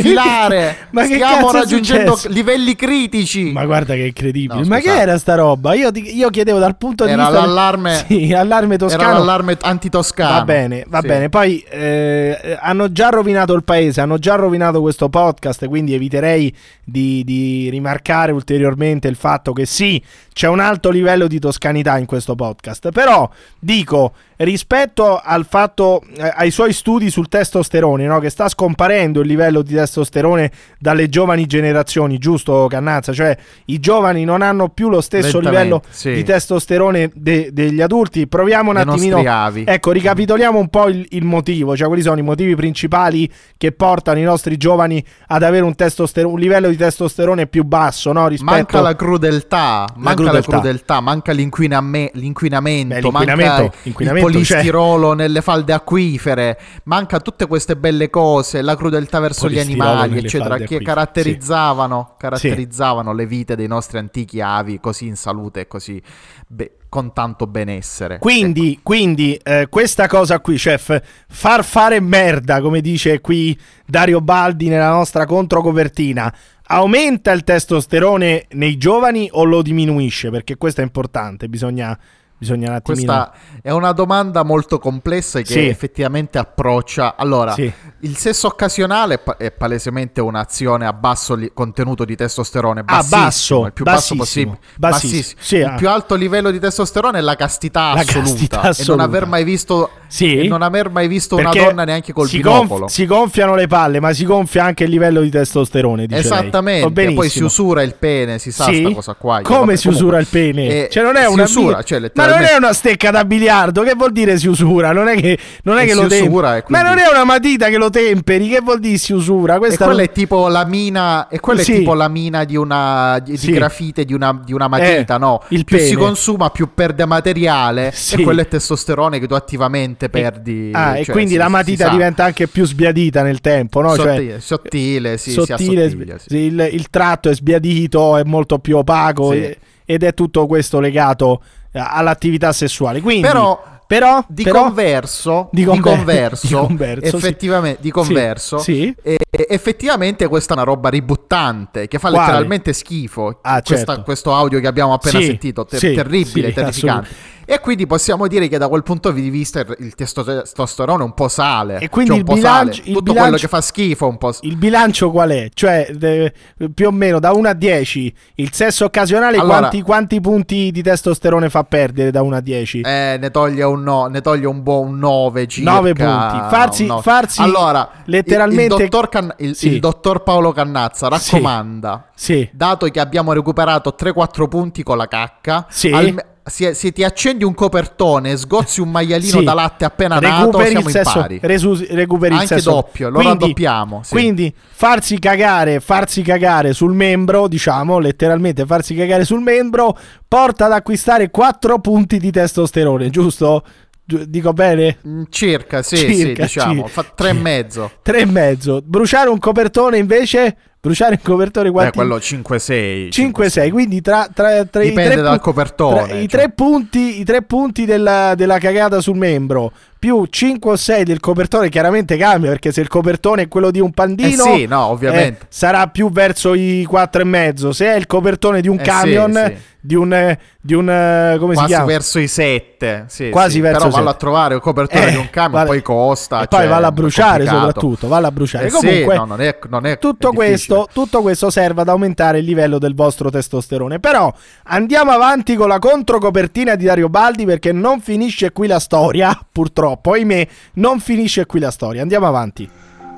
filare. Ma che Stiamo raggiungendo livelli critici. Ma guarda che incredibile. No, Ma che era sta roba? Io, io chiedevo dal punto di Era vista. l'allarme- Sì, allarme toscano. Era l'allarme antitoscano. Va bene, va Sì. bene. Poi eh, hanno già rovinato il paese, hanno già rovinato questo podcast, quindi eviterei di, di rimarcare ulteriormente il fatto che sì, c'è un alto livello di toscanità in questo podcast. Però dico, rispetto al fatto, eh, ai suoi studi sul testosterone, no? che sta scomparendo il livello di testosterone dalle giovani generazioni, giusto Cannazza? Cioè i giovani non hanno più lo stesso livello sì. di testosterone de- degli adulti. Proviamo un Dei attimino... Ecco, ricapitoliamo un po' il, il motivo, cioè quali sono i motivi principali che portano i nostri giovani ad avere un, un livello di testosterone più basso, no? Rispetto Manca la crudeltà, manca crudeltà. la crudeltà, manca l'inquiname- l'inquinamento, Beh, l'inquinamento- manca l'inquinamento il polistirolo nelle falde acquifere, manca tutte queste belle cose, la crudeltà verso gli animali, eccetera, che caratterizzavano, caratterizzavano le vite dei nostri antichi avi così in salute e così be- con tanto benessere. Quindi, quindi eh, questa cosa qui, chef, far fare merda, come dice qui Dario Baldi nella nostra controcopertina, aumenta il testosterone nei giovani o lo diminuisce? Perché questo è importante, bisogna, bisogna un attimino... Questa è una domanda molto complessa che Sì. effettivamente approccia. Allora, Sì. il sesso occasionale è, pa- è palesemente un'azione a basso li- contenuto di testosterone, Ah, bassissimo, basso, il più basso possibile. bassissimo. Bassissimo. Sì, il ah. più alto livello di testosterone è la castità La assoluta. castità E non assoluta. aver mai visto, e non aver mai visto una donna neanche col si binocolo. gonf- si gonfiano le palle, ma si gonfia anche il livello di testosterone. Dice Esattamente, benissimo. poi si usura il pene, si sa Sì? sta cosa qua. Come vabbè, si usura il pene? eh, cioè, non è una usura, bi- cioè, Ma non è una stecca da biliardo. Che vuol dire si usura? Non è che, non è E che si lo temperi. e quindi- Ma non è una matita che lo temperi. Che vuol dire si usura? E Questa quella è tipo la mina, e quella Sì. è tipo la mina di una di, Sì. grafite di una, di una matita, Eh, no? il più si pene. consuma, più perde materiale, Sì. e quello è testosterone che tu attivamente perdi. Ah, e cioè, quindi si- la si matita diventa anche più sbiadita nel tempo, no? Cioè, sottile, sottile, sì, si sottile, sì, il, il tratto è sbiadito, è molto più opaco e- ed è tutto questo legato all'attività sessuale. Quindi, Però- però, Di però- converso, Di di conver- converso, di converso, sì. effettivamente, di Sì, converso sì. e- effettivamente questa è una roba ributtante che fa Quale? letteralmente schifo. Ah, Questa- certo. questo audio che abbiamo appena Sì, sentito, ter- sì, terribile, sì, terrificante. E quindi possiamo dire che da quel punto di vista il, testosterone un po' sale. E quindi cioè il bilancio- il Tutto bilancio- quello che fa schifo un po'. Il bilancio qual è? Cioè, de- più o meno da 1 a 10, il sesso occasionale Allora- quanti, quanti punti di testosterone fa perdere da 1 a 10? Eh, ne toglie un, no, ne toglie un buon 9 circa. 9 punti. Farsi- nove. farsi allora, letteralmente- il, il dottor Can- il- Sì. il dottor Paolo Cannazza raccomanda, Sì. dato che abbiamo recuperato 3-4 punti con la cacca, Sì. alme- se, se ti accendi un copertone, sgozzi un maialino Sì. da latte appena nato, recuperi siamo il in pari. resu- recuperi il Anche doppio, lo raddoppiamo, sì. Quindi farsi cagare, farsi cagare sul membro, diciamo, letteralmente farsi cagare sul membro, porta ad acquistare 4 punti di testosterone, giusto? Gi- Dico bene? Mm, Circa, sì, sì, Circa, diciamo, sì. fa 3 e mezzo. Tre e mezzo. Bruciare un copertone invece? Bruciare un copertone Beh, quanti? quello 5-6. 5-6, quindi tra, tra, tra i tre dal pu- tra i, cioè. tre punti, i tre punti della, della cagata sul membro più 5 o 6 del copertone chiaramente cambia perché se il copertone è quello di un pandino Eh sì, no, ovviamente. eh, sarà più verso i 4,5 se è il copertone di un Eh camion sì, sì. di un di un eh, come si Quasi chiama verso i 7. Sì, Quasi verso Però vallo a trovare il copertone Eh, di un camion, vale- poi costa. e poi cioè, valla a bruciare soprattutto valla a bruciare sì, comunque no, non è, non è- tutto questo, tutto questo serve ad aumentare il livello del vostro testosterone. Però andiamo avanti con la controcopertina di Dario Baldi perché non finisce qui la storia, purtroppo. Ahimè, non finisce qui la storia. Andiamo avanti.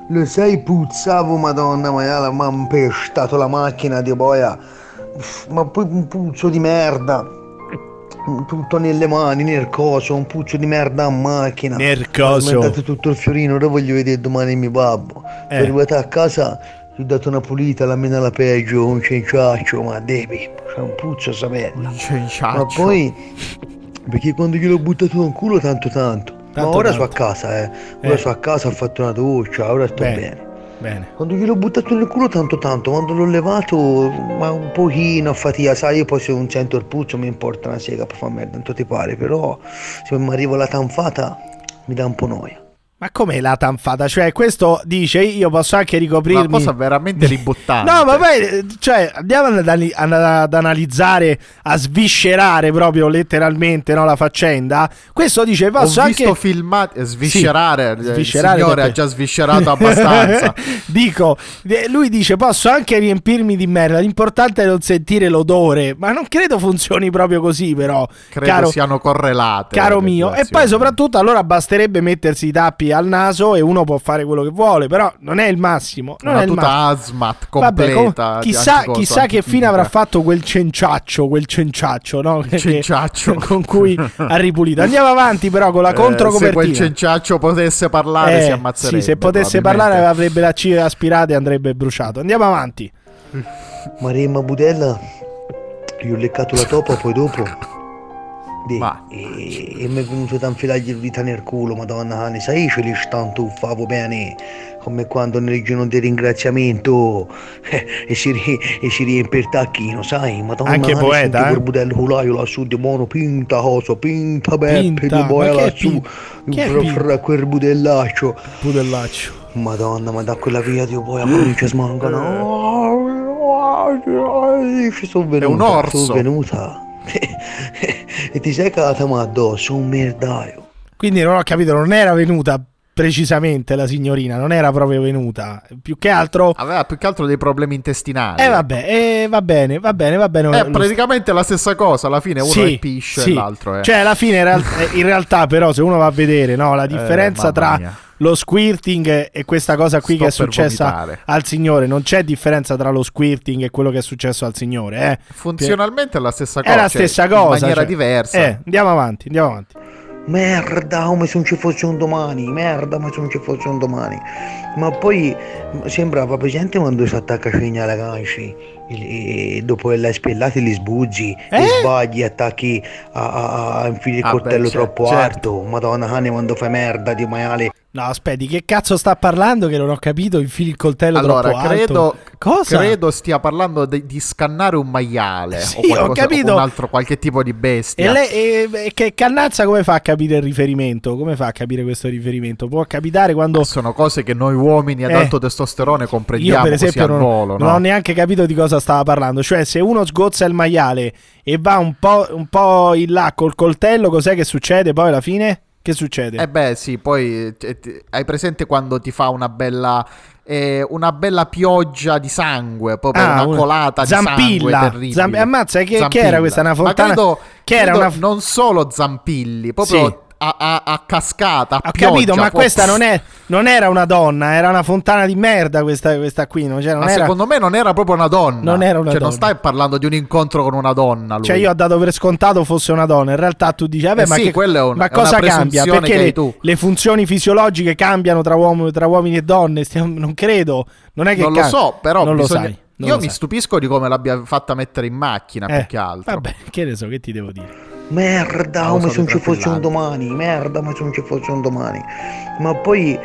Lo sai, puzzavo, madonna ma ha impestato la macchina di boia. Ma poi un puzzo di merda. Tutto nelle mani, nel coso, un puzzo di merda a macchina. Nel Ho coso. aumentato tutto il fiorino, ora voglio vedere domani mio babbo. Eh. Sono arrivato a casa, gli ho dato una pulita, la mena alla peggio, un cenciaccio, ma devi, c'è un puzzo sta merda. Un cenciaccio. Ma poi, perché quando gliel'ho buttato nel culo tanto tanto. Tanto, ma ora tanto. sono a casa, eh. Ora Eh. sono a casa, ho fatto una doccia, ora sto Bene. bene. Bene. Quando gliel'ho buttato nel culo tanto tanto, quando l'ho levato, ma un pochino a fatica, sai, io poi se non sento il puzzo mi importa una sega per far merda, tanto ti pare, però se mi arriva la tanfata mi dà un po' noia. Ma com'è la tanfata? Cioè, questo dice io posso anche ricoprirmi. Una cosa veramente ributtante. No, ma poi, eh, cioè, andiamo ad, ani- ad- analizzare, a sviscerare proprio letteralmente no, la faccenda. Questo dice, Ho posso visto anche... filmati sviscerare, Sì, il sviscerare signore perché- ha già sviscerato abbastanza. Dico, eh, lui dice posso anche riempirmi di merda, l'importante è non sentire l'odore, ma non credo funzioni proprio così però, Credo caro, siano correlate. caro mio. E poi soprattutto allora basterebbe mettersi i tappi al naso e uno può fare quello che vuole, però non è il massimo. Non una è il tuta massimo. asmat Vabbè, completa. com- di chissà, chissà che fine avrà fatto quel cenciaccio, quel cenciaccio, no? Che- cenciaccio. con cui ha ripulito. Andiamo avanti però con la Eh, se controcopertina. quel cenciaccio potesse parlare si Eh, ammazzerebbe. sì, se potesse parlare avrebbe la C aspirata e andrebbe bruciato. Andiamo avanti. Maremma Budella, gli ho leccato la topa poi dopo. Ma- e, e mi è venuto da infilargli il vita nel culo, madonna, ne sai ce li stanno favo bene, come quando nel giorno di ringraziamento eh, e, si, ri- e si riempie il tacchino, sai, madonna, Anche ne poeta, sento eh? quel budello culaio lassù di mono, pinta cosa, pinta beppe di boia ma lassù, fra- fra quel budellaccio. Pudellaccio. Madonna, ma da quella via di boia come ci smangano. Ci sono venuta. È un orso. Sono venuta. e ti sei cagata ma addosso, un merdaio. Quindi non ho capito, non era venuta precisamente la signorina, non era proprio venuta. Più che altro... Aveva più che altro dei problemi intestinali. Eh vabbè, eh, va bene, va bene, va bene. È Lo- praticamente la stessa cosa. Alla fine uno Sì, è pisce sì. e l'altro è. Cioè, alla fine, in, real- eh, in realtà, però, se uno va a vedere no, la differenza mamma tra lo squirting e questa cosa qui Sto che è successa vomitare. al signore, non c'è differenza tra lo squirting e quello che è successo al signore. Eh. Funzionalmente è la stessa cosa. È la cioè, stessa cosa. In maniera cioè. diversa. Eh, andiamo avanti, andiamo avanti. Merda, come se non ci fosse un domani, merda, come se non ci fosse un domani. Ma poi sembrava presente quando si attacca a segnale ganci e dopo che l'hai spellato li sbuggi, Eh? e sbagli, attacchi a, a, a infili il Ah, beh, coltello certo, troppo certo. alto. Madonna cane quando fai merda di maiale. No, aspetti, che cazzo sta parlando che non ho capito? Infili il coltello Allora, troppo credo, alto. Cosa? credo stia parlando di, di scannare un maiale Sì, o, ho qualcosa, capito. o un altro qualche tipo di bestia. E, lei, e- e che Cannazza come fa a capire il riferimento? Come fa a capire questo riferimento? Può capitare quando... Sono cose che noi uomini ad Eh. alto testosterone Io comprendiamo per esempio non, volo, non no? ho neanche capito di cosa stava parlando. Cioè, se uno sgozza il maiale e va un po', un po' in là col coltello, cos'è che succede poi alla fine? Che succede? Eh beh, sì, poi eh, hai presente quando ti fa una bella eh, una bella pioggia di sangue, proprio Ah, una colata Zampilla. di sangue terribile. Zamp- ammazza, che- che era questa, una Ma fontana- credo- che era una- non solo zampilli, proprio Sì. A, a- a cascata, a Ho pioggia, capito, ma proprio- questa non, è, non era una donna, era una fontana di merda questa, questa qui. non- Cioè, non Ma era- secondo me non era proprio una donna. Non era una cioè, non donna. stai parlando di un incontro con una donna. Lui. Cioè, io ho dato per scontato fosse una donna. In realtà tu dici, vabbè, Eh ma, sì, che- un- ma cosa cambia? Perché le, tu. le funzioni fisiologiche cambiano tra, uomo- tra uomini e donne? Stiamo- non credo. Non è che non lo so, però non bisogna- lo sai. non Io mi sai. stupisco di come l'abbia fatta mettere in macchina Eh, più che altro. Vabbè, che ne so, che ti devo dire? Merda, come se non ci fosse un domani, merda, ma se non ci fosse un domani. Ma poi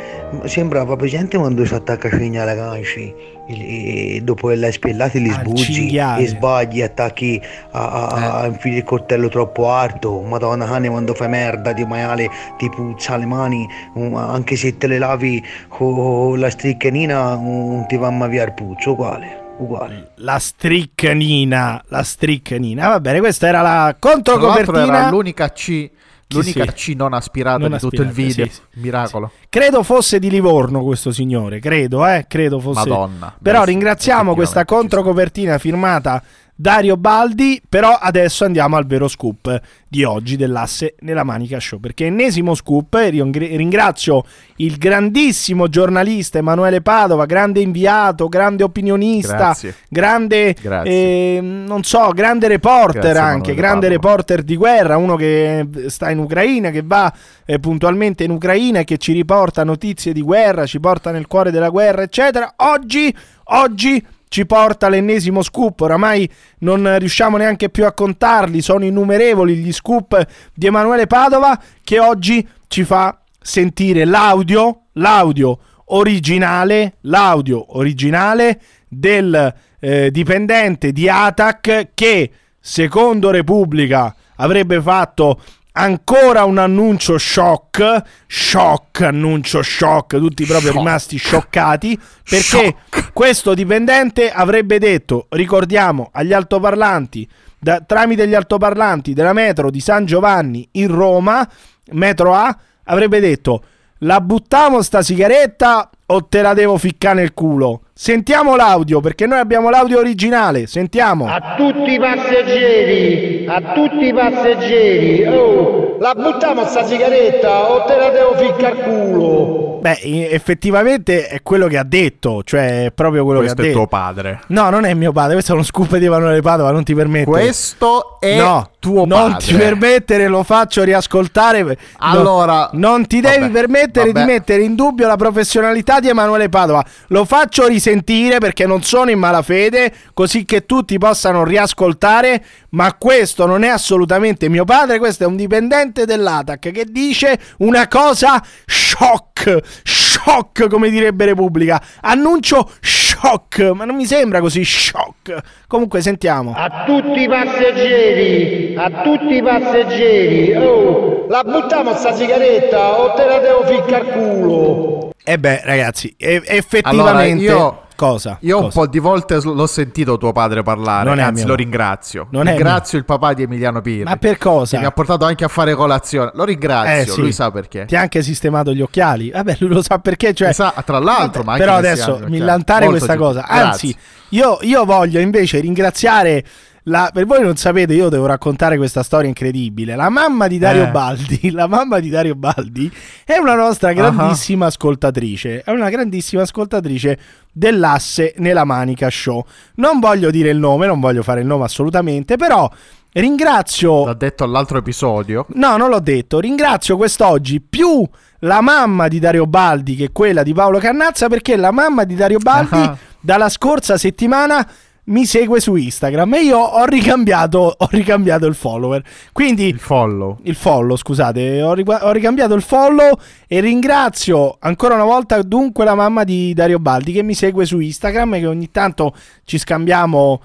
sembrava presente quando si attacca a cignare ganci e dopo l'hai spellati li sbuggi e sbagli, attacchi a, a, a- a infili il coltello troppo alto. Madonna cane quando fai merda di maiale ti puzza le mani, anche se te le lavi con la stricchierina non ti va mai via il puzzo, uguale, uguale. La striccanina, la striccanina. Va bene, questa era la controcopertina. era l'unica C, l'unica sì. C non aspirata Non di tutto il aspirata, video. sì, sì. Miracolo. Credo fosse di Livorno questo signore, credo, eh, credo fosse. Madonna. Però Beh, ringraziamo questa controcopertina firmata Dario Baldi, però adesso andiamo al vero scoop di oggi dell'asse nella Manica Show, perché ennesimo scoop, ring- ringrazio il grandissimo giornalista Emanuele Padova, grande inviato, grande opinionista, Grazie. grande, Grazie. eh, non so, grande reporter Grazie, anche, Emanuele grande Padova. reporter di guerra, uno che sta in Ucraina, che va eh, puntualmente in Ucraina e che ci riporta notizie di guerra, ci porta nel cuore della guerra, eccetera. Oggi, oggi ci porta l'ennesimo scoop, oramai non riusciamo neanche più a contarli, sono innumerevoli gli scoop di Emanuele Padova che oggi ci fa sentire l'audio, l'audio originale, l'audio originale del eh, dipendente di Atac che secondo Repubblica avrebbe fatto ancora un annuncio shock, shock, annuncio shock, tutti proprio Shock. rimasti scioccati perché questo dipendente avrebbe detto, ricordiamo agli altoparlanti, da- tramite gli altoparlanti della metro di San Giovanni in Roma, metro A, avrebbe detto la buttiamo sta sigaretta o te la devo ficcare nel culo? Sentiamo l'audio perché noi abbiamo l'audio originale, sentiamo. A tutti i passeggeri, a tutti i passeggeri, oh, la buttiamo sta sigaretta o te la devo ficcare al culo? Beh, effettivamente è quello che ha detto, cioè è proprio quello Questo che è ha tuo detto. padre. No, non è mio padre, questo è uno scoop di Emanuele Padova, non ti permettere. Questo è no, tuo non padre. ti permettere, lo faccio riascoltare. Allora, non ti devi vabbè, permettere vabbè. di mettere in dubbio la professionalità di Emanuele Padova. Lo faccio risentire perché non sono in malafede, così che tutti possano riascoltare. Ma questo non è assolutamente mio padre, questo è un dipendente dell'ATAC che dice una cosa shock, shock come direbbe Repubblica. Annuncio shock, ma non mi sembra così shock. Comunque sentiamo. A tutti i passeggeri, a tutti i passeggeri, oh, la buttiamo sta sigaretta o te la devo ficcare al culo? E beh, ragazzi, effettivamente Allora, io- cosa? Io un Cosa? po' di volte l'ho sentito tuo padre parlare, Non è anzi lo ringrazio. Non è ringrazio il papà di Emiliano Pirri. Ma per cosa? Mi ha portato anche a fare colazione. Lo ringrazio, Eh, sì. lui sa perché. Ti ha anche sistemato gli occhiali. Vabbè, lui lo sa perché. Cioè, Sa- tra l'altro, ma anche però adesso cioè, millantare questa cosa. Anzi, io, io voglio invece ringraziare. La, per voi non sapete, io devo raccontare questa storia incredibile. La mamma di Dario Eh. Baldi, la mamma di Dario Baldi è una nostra grandissima ascoltatrice. È una grandissima ascoltatrice dell'asse nella manica show. Non voglio dire il nome, non voglio fare il nome assolutamente, però ringrazio L'ha detto all'altro episodio. No, non l'ho detto. Ringrazio quest'oggi più la mamma di Dario Baldi che quella di Paolo Cannazza perché la mamma di Dario Baldi Ah. dalla scorsa settimana mi segue su Instagram e io ho ricambiato, ho ricambiato il follower. Quindi Il follow. il follow, scusate, ho, rigua- ho ricambiato il follow e ringrazio ancora una volta dunque la mamma di Dario Baldi che mi segue su Instagram e che ogni tanto ci scambiamo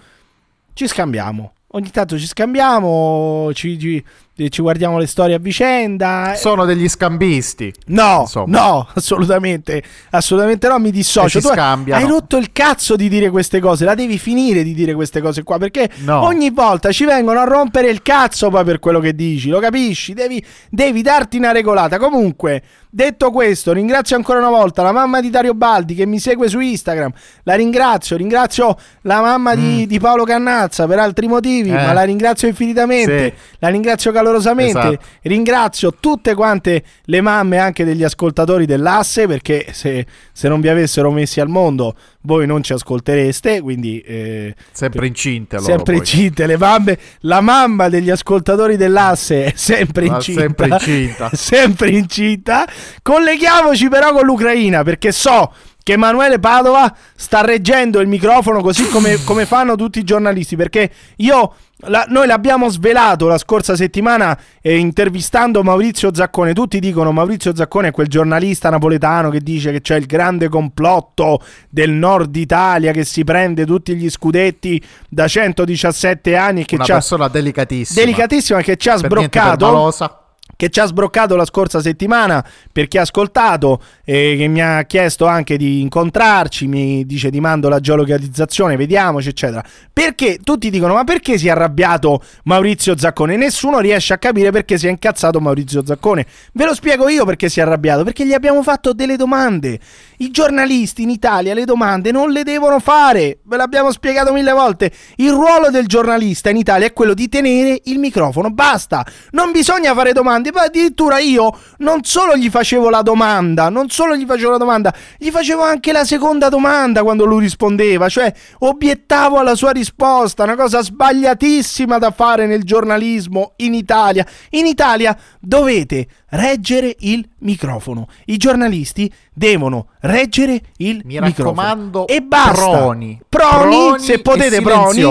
ci scambiamo. Ogni tanto ci scambiamo, ci, ci- ci guardiamo le storie a vicenda. Sono degli scambisti. No, Insomma. no, assolutamente, assolutamente no, mi dissocio. Tu scambiano. hai rotto il cazzo di dire queste cose, la devi finire di dire queste cose qua, perché No. ogni volta ci vengono a rompere il cazzo poi per quello che dici, lo capisci? Devi, devi darti una regolata. Comunque, detto questo, ringrazio ancora una volta la mamma di Dario Baldi che mi segue su Instagram, la ringrazio, ringrazio la mamma di, di Paolo Cannazza per altri motivi, Mm. Eh. ma la ringrazio infinitamente, Sì. la ringrazio calorosamente, Esatto. ringrazio tutte quante le mamme anche degli ascoltatori dell'asse perché se, se non vi avessero messi al mondo voi non ci ascoltereste, quindi... eh, Sempre incinte loro. Sempre poi. incinte le mamme, la mamma degli ascoltatori dell'asse è sempre Ah, incinta, sempre incinta. sempre incinta. Colleghiamoci però con l'Ucraina perché so che Emanuele Padova sta reggendo il microfono così come, come fanno tutti i giornalisti. Perché io la- noi l'abbiamo svelato la scorsa settimana eh, intervistando Maurizio Zaccone. Tutti dicono Maurizio Zaccone è quel giornalista napoletano che dice che c'è il grande complotto del nord Italia che si prende tutti gli scudetti da 117 anni e che Una persona delicatissima. delicatissima che ci ha sbroccato. Che ci ha sbroccato la scorsa settimana per chi ha ascoltato e che mi ha chiesto anche di incontrarci, mi dice ti mando la geolocalizzazione, vediamoci eccetera. Perché tutti dicono ma perché si è arrabbiato Maurizio Zaccone? Nessuno riesce a capire perché si è incazzato Maurizio Zaccone. Ve lo spiego io perché si è arrabbiato, perché gli abbiamo fatto delle domande. I giornalisti in Italia le domande non le devono fare, ve l'abbiamo spiegato mille volte. Il ruolo del giornalista in Italia è quello di tenere il microfono, basta. Non bisogna fare domande, ma addirittura io non solo gli facevo la domanda, non solo gli facevo la domanda, gli facevo anche la seconda domanda quando lui rispondeva, cioè obiettavo alla sua risposta, una cosa sbagliatissima da fare nel giornalismo in Italia. In Italia dovete reggere il microfono. I giornalisti devono reggere il Mi microfono. raccomando, e basta. proni. Proni, Proni se potete proni,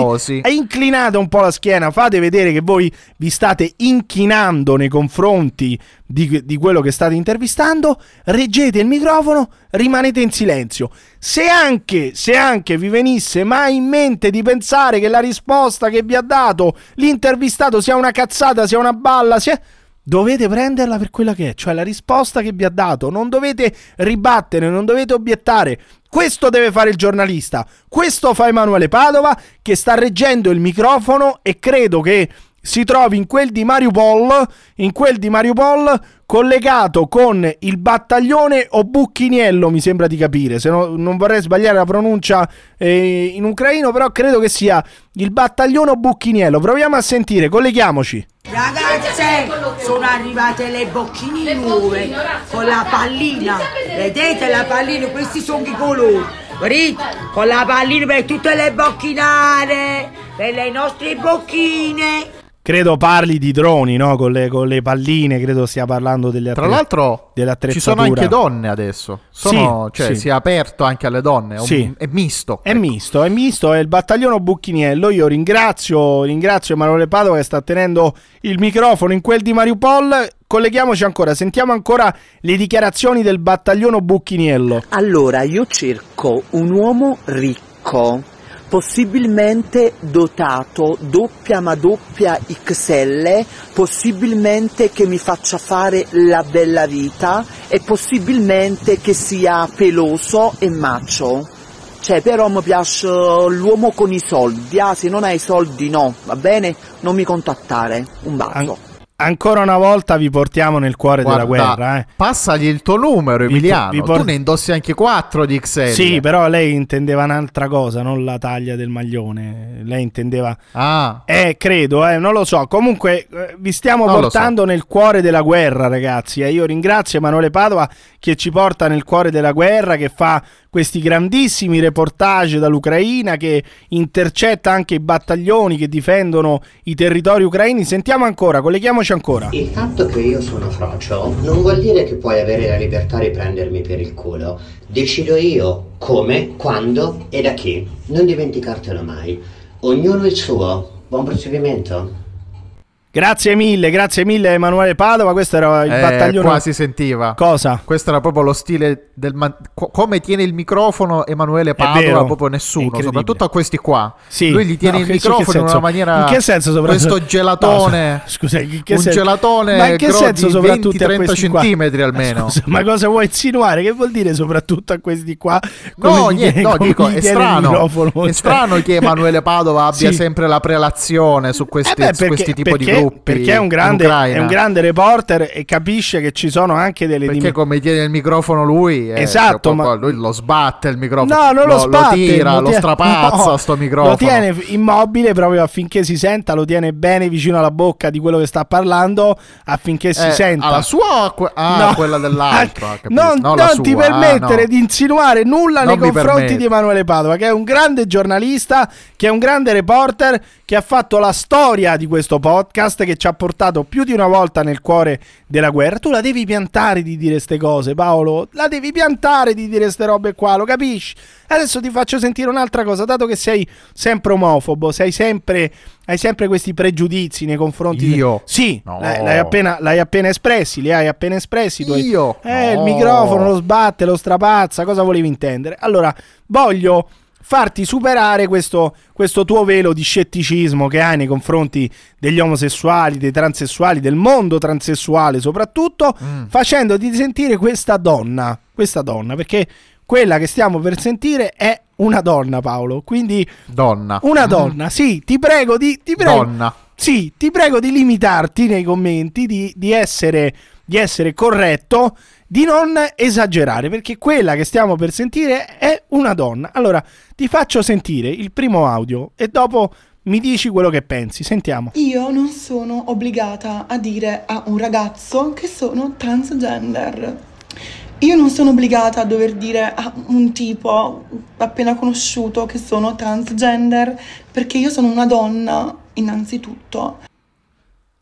inclinate un po' la schiena, fate vedere che voi vi state inchinando nei confronti di, di quello che state intervistando, reggete il microfono, rimanete in silenzio. Se anche, se anche vi venisse mai in mente di pensare che la risposta che vi ha dato l'intervistato sia una cazzata, sia una balla, sia... Dovete prenderla per quella che è, cioè la risposta che vi ha dato. Non dovete ribattere, non dovete obiettare. Questo deve fare il giornalista. Questo fa Emanuele Padova che sta reggendo il microfono e credo che si trovi in quel di Mariupol, in quel di Mariupol collegato con il battaglione o Bucchiniello, mi sembra di capire, se no, non vorrei sbagliare la pronuncia eh, in ucraino, però credo che sia il battaglione o Bucchiniello. Proviamo a sentire, colleghiamoci. Ragazze, sono arrivate le bocchine nuove con la pallina. Vedete la pallina? Questi sono i colori. Con la pallina per tutte le bocchinare, per le nostre bocchine. Credo parli di droni, no? Con le, con le palline, credo stia parlando delle Tra attre- l'altro ci sono anche donne adesso. Sono, Sì, cioè, sì. si è aperto anche alle donne. È, un- Sì. è misto. È misto, è misto, è il battaglione Bucchiniello. Io ringrazio, ringrazio Emanuele Padova che sta tenendo il microfono in quel di Mariupol. Colleghiamoci ancora, sentiamo ancora le dichiarazioni del battaglione Bucchiniello. Allora, io cerco un uomo ricco, possibilmente dotato doppia ma doppia XL, possibilmente che mi faccia fare la bella vita e possibilmente che sia peloso e macio. Cioè, però mi piace l'uomo con i soldi, ah, se non hai soldi no, va bene? Non mi contattare. Un bacio. An- ancora una volta vi portiamo nel cuore Guarda, della guerra. Eh. Passagli il tuo numero, Vi- Emiliano. vi por- Tu ne indossi anche 4 di XL. Sì, però lei intendeva un'altra cosa, non la taglia del maglione. Lei intendeva. Ah, Eh, credo, eh, non lo so. Comunque, eh, vi stiamo Non portando nel cuore della guerra, ragazzi. E io ringrazio Emanuele Padova che ci porta nel cuore della guerra, che fa questi grandissimi reportage dall'Ucraina, che intercetta anche i battaglioni che difendono i territori ucraini. Sentiamo ancora, colleghiamoci ancora. Il fatto che io sono frocio non vuol dire che puoi avere la libertà di prendermi per il culo. Decido io come, quando e da chi. Non dimenticartelo mai. Ognuno il suo. Buon proseguimento. Grazie mille, grazie mille Emanuele Padova. Questo era il eh, battaglione. qua si sentiva. Cosa? Questo era proprio lo stile del man- co- come tiene il microfono Emanuele Padova, proprio nessuno, soprattutto a questi qua. Sì. Lui gli tiene No, il microfono in una senso? maniera In che senso soprattutto? questo gelatone. No, scusa, in che un sen- gelatone Ma in che senso soprattutto a 20-30 questi qua? centimetri almeno. Ma, scusa, ma cosa vuoi insinuare? Che vuol dire soprattutto a questi qua? Come No, niente, no, dico, è strano, è strano che Emanuele Padova abbia Sì. sempre la prelazione su questi, Eh beh, su questi perché, tipi di perché- gruppi perché è un, grande, è un grande reporter e capisce che ci sono anche delle Perché dim- come tiene il microfono lui, eh, Esatto, cioè, ma- poi lui lo sbatte il microfono, No, non lo, sbatte, tira, lo, tie- strapazza no, sto microfono. Lo tiene immobile proprio affinché si senta, lo tiene bene vicino alla bocca di quello che sta parlando affinché si Eh, senta. alla sua que- ah, No. quella dell'altro, non, No, la non ti sua, permettere ah, no. di insinuare nulla Non nei confronti di Emanuele Padova, che è un grande giornalista, che è un grande reporter, che ha fatto la storia di questo podcast podcast che ci ha portato più di una volta nel cuore della guerra. Tu la devi piantare di dire queste cose, Paolo. La devi piantare di dire queste robe qua, lo capisci? Adesso ti faccio sentire un'altra cosa, dato che sei sempre omofobo, sei sempre, hai sempre questi pregiudizi nei confronti Io? Sì, No. l'hai, appena, l'hai appena espressi, li hai appena espressi. tu hai- Io? Eh, il No. microfono lo sbatte, lo strapazza, cosa volevi intendere? Allora, voglio farti superare questo, questo tuo velo di scetticismo che hai nei confronti degli omosessuali, dei transessuali, del mondo transessuale soprattutto, Mm. facendoti sentire questa donna, questa donna, perché quella che stiamo per sentire è una donna, Paolo. Quindi Donna. una donna, sì, ti prego di ti prego, Donna. Sì, ti prego di limitarti nei commenti, di, di essere, di essere corretto, di non esagerare, perché quella che stiamo per sentire è una donna. Allora, ti faccio sentire il primo audio e dopo mi dici quello che pensi. Sentiamo. Io non sono obbligata a dire a un ragazzo che sono transgender. Io non sono obbligata a dover dire a un tipo appena conosciuto che sono transgender perché io sono una donna innanzitutto.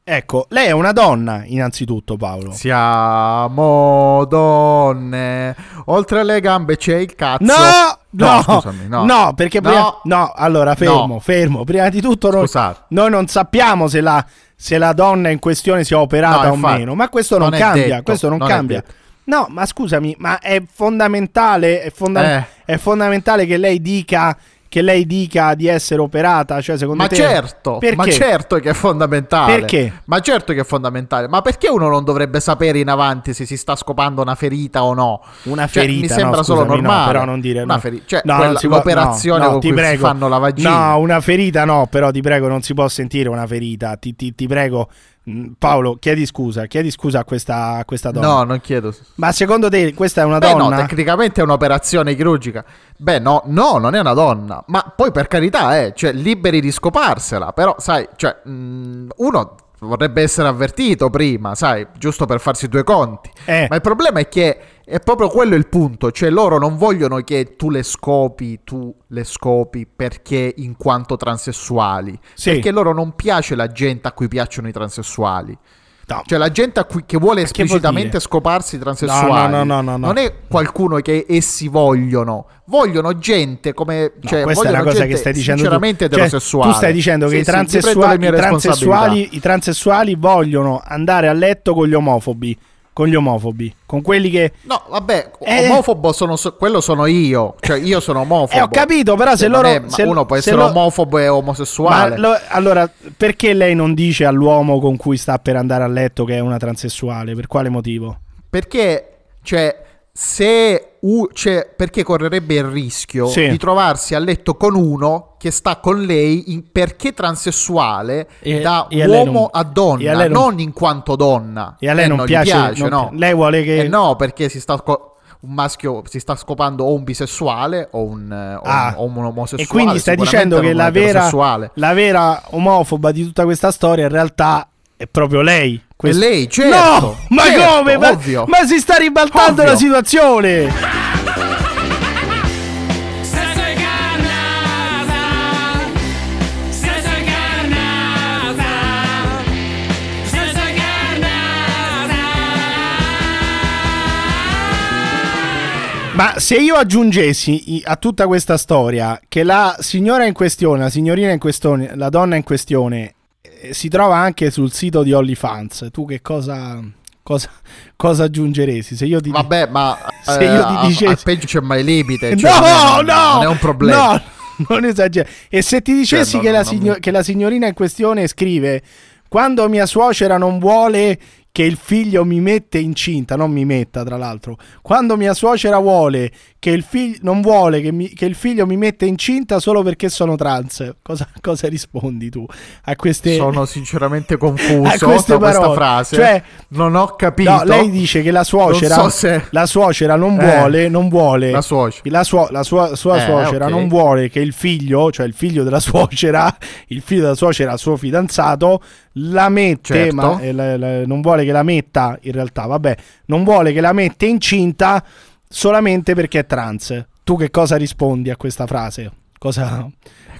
Ecco, lei è una donna, innanzitutto, Paolo. Siamo donne. Oltre alle gambe c'è il cazzo. No, no, scusami, no. no, perché No. prima, no, allora fermo, No. fermo. Prima di tutto, noi, noi non sappiamo se la, se la donna in questione sia operata No, o infatti, meno, ma questo non, non cambia. detto, questo non, non cambia. No, ma scusami, ma è fondamentale, è, fonda- Eh. è fondamentale che lei dica che lei dica di essere operata, cioè secondo Ma te certo, Perché? ma certo che è fondamentale. Perché? Ma certo che è fondamentale. Ma perché uno non dovrebbe sapere in avanti se si sta scopando una ferita o no? Una Cioè, ferita, mi sembra no, solo scusami, no, normale. però non dire una no. feri- cioè, No, quella- può- l'operazione no, con ti cui prego. fanno la vagina. No, una ferita no, però ti prego, non si può sentire una ferita. Ti, ti- ti prego, Paolo, chiedi scusa, chiedi scusa a questa, a questa donna. No, non chiedo. Ma secondo te questa è una Beh, donna? no, tecnicamente è un'operazione chirurgica. Beh, no, no, non è una donna. Ma poi per carità, eh, cioè, liberi di scoparsela. Però, sai, cioè, mh, uno vorrebbe essere avvertito prima, sai, giusto per farsi due conti. Eh. Ma il problema è che è proprio quello il punto. Cioè, loro non vogliono che tu le scopi, tu le scopi perché in quanto transessuali. Sì. Perché loro non piace la gente a cui piacciono i transessuali. No. Cioè la gente a cui, che vuole vuol esplicitamente dire? scoparsi transessuali No, no, no, no, no. non è qualcuno che essi vogliono. Vogliono gente come. Cioè, questa è la vogliono cosa che stai dicendo tu. Sinceramente Cioè, eterosessuale. tu stai dicendo che Sì, i, sì, transessuali, mie i, transessuali, i transessuali vogliono andare a letto con gli omofobi. Con gli omofobi. Con quelli che. No, vabbè, Eh. omofobo sono so- quello sono io. Cioè, io sono omofobo. Eh, ho capito, però se Cioè, non loro- è- se- uno può se essere lo- omofobo e omosessuale. Lo- allora, perché lei non dice all'uomo con cui sta per andare a letto che è una transessuale? Per quale motivo? Perché, cioè, se u- cioè, perché correrebbe il rischio Sì. di trovarsi a letto con uno che sta con lei in- perché transessuale E- da e a uomo non- a donna, a non- non, in quanto donna. E a lei Eh, non gli piace- non- no. lei vuole che- Eh no, perché si sta co- un maschio si sta scopando o un bisessuale o un, eh, o Ah, un, o un omosessuale. E quindi stai dicendo che non la vera, la vera omofoba di tutta questa storia in realtà è proprio lei. Questo- lei, certo, No, ma certo, come? Ma, ovvio. ma si sta ribaltando Ovvio. la situazione. Ma se io aggiungessi a tutta questa storia che la signora in questione, la signorina in questione, la donna in questione si trova anche sul sito di OnlyFans, tu che cosa, cosa, cosa aggiungeresti? Se io ti Vabbè, ma Se eh, io ti dicessi- al peggio c'è mai limite. cioè, no, non è- no, non è un problema. No, non esagera. E se ti dicessi Cioè, che, non- la non signo- mi- che la signorina in questione scrive quando mia suocera non vuole che il figlio mi mette incinta, non mi metta tra l'altro, quando mia suocera vuole che il figlio non vuole che, mi- che il figlio mi mette incinta solo perché sono trans, cosa, cosa rispondi tu a queste Sono sinceramente confuso da questa frase. Cioè, non ho capito. No, lei dice che la suocera, Non so se- la suocera non Eh, vuole, non vuole la suocera. la sua, la sua- sua Eh, suocera ok. non vuole che il figlio, cioè il figlio della suocera, il figlio della suocera, suo fidanzato, la mette, Certo. ma eh, la- la- non vuole che la metta, in realtà, vabbè, non vuole che la mette incinta solamente perché è trans. Tu che cosa rispondi a questa frase? Cosa,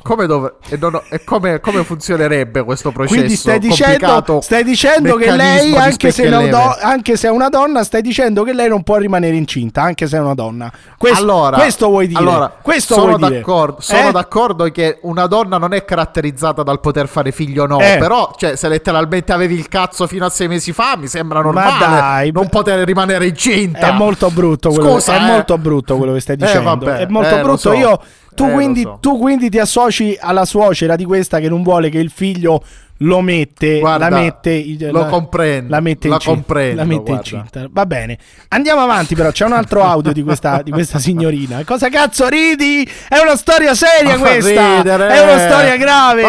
come, dov- e non e come, come funzionerebbe questo processo? Quindi stai dicendo, stai dicendo che lei, anche se, è do- anche se è una donna, stai dicendo che lei non può rimanere incinta, anche se è una donna. Questo, allora, questo vuoi dire? allora, questo sono, vuoi dire? d'accordo, sono Eh? d'accordo che una donna non è caratterizzata dal poter fare figli o no. Eh. Però, cioè, se letteralmente avevi il cazzo fino a sei mesi fa, mi sembra normale dai, non poter rimanere incinta. È molto brutto quello, Scusa, è eh. molto brutto quello che stai Eh, dicendo. vabbè, è molto eh, brutto. so. Io, tu, Eh, quindi, so. tu quindi ti associ alla suocera di questa che non vuole che il figlio lo mette, Guarda, la mette, lo la- comprendo, la mette la incinta, comprendo, la mette incinta. Va bene, andiamo avanti. Però c'è un altro audio di questa, di questa signorina. Cosa cazzo ridi? È una storia seria questa. ridere. È una storia grave.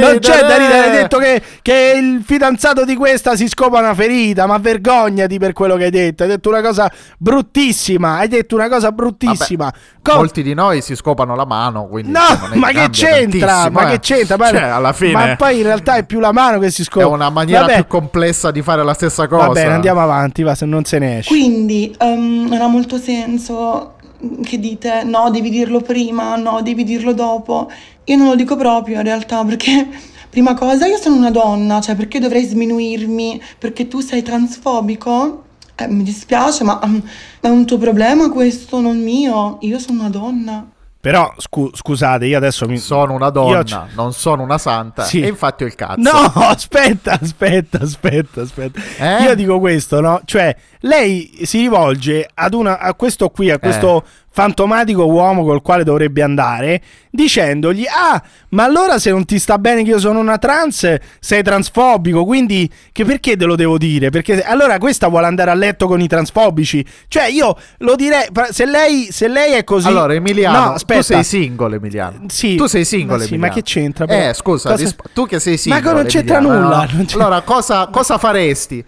Non c'è da ridere. Hai detto che, che il fidanzato di questa si scopa una ferita. Ma vergognati per quello che hai detto. Hai detto una cosa bruttissima. Hai detto una cosa bruttissima. Co- Molti di noi si scopano la mano, quindi No, ma che c'entra? Ma eh. che c'entra? Ma, Cioè, alla fine ma poi in realtà è più la mano che si scopa. è una maniera Vabbè, più complessa di fare la stessa cosa. Va bene, andiamo avanti, va, se non se ne esce. Quindi ehm, non ha molto senso che dite no, devi dirlo prima, no, devi dirlo dopo. Io non lo dico proprio in realtà perché, prima cosa, io sono una donna, cioè perché dovrei sminuirmi perché tu sei transfobico? Eh, mi dispiace, ma mm, è un tuo problema questo, non mio. Io sono una donna. Però scu- scusate, io adesso mi Sono una donna, c- non sono una santa. Sì. E infatti ho il cazzo. No, aspetta, aspetta, aspetta, aspetta. Eh? Io dico questo, no? Cioè, lei si rivolge ad una, a questo qui, a questo Eh. Fantomatico uomo col quale dovrebbe andare, dicendogli: Ah, ma allora se non ti sta bene che io sono una trans, sei transfobico, quindi che perché te lo devo dire? Perché allora questa vuole andare a letto con i transfobici. Cioè, io lo direi, se lei, se lei è così. Allora, Emiliano, no, aspetta. tu sei singolo, Emiliano. Sì, tu sei singolo, ma sì, ma che c'entra, però? Eh, scusa, Cosa- risp- tu che sei Ma singolo. che non c'entra Emiliano, nulla, no? non c'è- Allora, cosa, cosa faresti?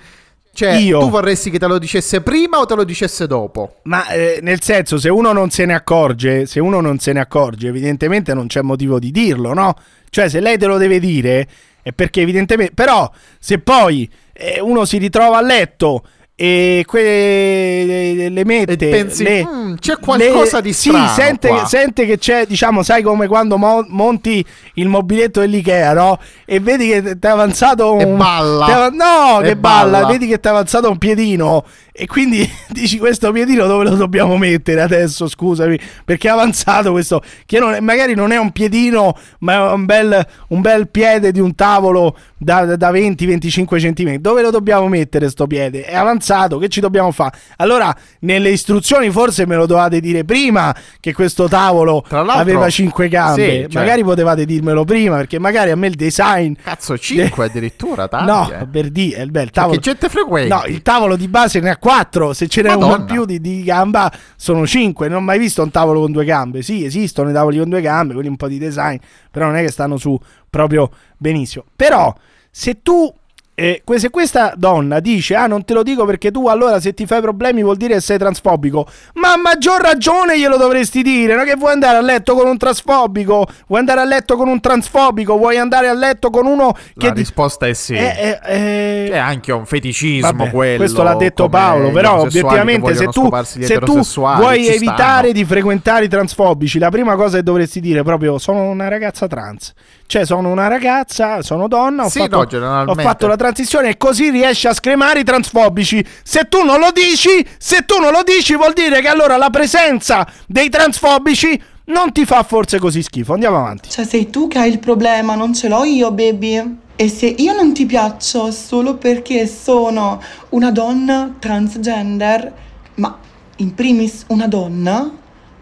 Cioè, Io? tu vorresti che te lo dicesse prima o te lo dicesse dopo? Ma eh, nel senso, se uno non se ne accorge, se uno non se ne accorge, evidentemente non c'è motivo di dirlo, no? Cioè, se lei te lo deve dire, è perché evidentemente. Però, se poi eh, uno si ritrova a letto e que- le mette. E pensi, le- "Mm, c'è qualcosa di Sì, strano sente, qua." sente che c'è, diciamo, sai come quando mo- monti il mobiletto dell'Ikea, no? E vedi che ti è avanzato un. E balla. av- no, E che balla, balla. vedi che ti è avanzato un piedino. E quindi dici questo piedino dove lo dobbiamo mettere adesso? Scusami, perché è avanzato questo. Che non è- magari non è un piedino, ma è un bel, un bel piede di un tavolo da, da 20-25 cm. Dove lo dobbiamo mettere sto piede? È avanzato, che ci dobbiamo fare? Allora, nelle istruzioni forse me lo dovete dire prima che questo tavolo aveva 5 gambe. Sì, cioè- Magari potevate dirmelo prima, perché magari a me il design. Cazzo, 5 addirittura, tanti. No, eh. per dire, il bel Cioè, tavolo. che gente frequenti. No, il tavolo di base ne ha 4. Se ce n'è uno in più di, di gamba, sono 5. Non ho mai visto un tavolo con due gambe. Sì, esistono i tavoli con due gambe, quelli un po' di design, però non è che stanno su proprio benissimo. Però, se tu. Eh, se questa donna dice ah non te lo dico perché tu allora se ti fai problemi vuol dire che sei transfobico ma a maggior ragione glielo dovresti dire non è che vuoi andare a letto con un transfobico vuoi andare a letto con un transfobico vuoi andare a letto con uno che La ti- risposta è sì. Eh, eh, eh, È anche un feticismo Vabbè, quello. questo l'ha detto Paolo, però obiettivamente se tu, se tu vuoi evitare stanno. di frequentare i transfobici, la prima cosa che dovresti dire è proprio sono una ragazza trans. Cioè sono una ragazza, sono donna, ho, Sì, fatto, no, ho fatto la transizione e così riesci a scremare i transfobici. Se tu non lo dici, se tu non lo dici vuol dire che allora la presenza dei transfobici non ti fa forse così schifo. Andiamo avanti. Cioè sei tu che hai il problema, non ce l'ho io, baby. E se io non ti piaccio solo perché sono una donna transgender, ma in primis una donna,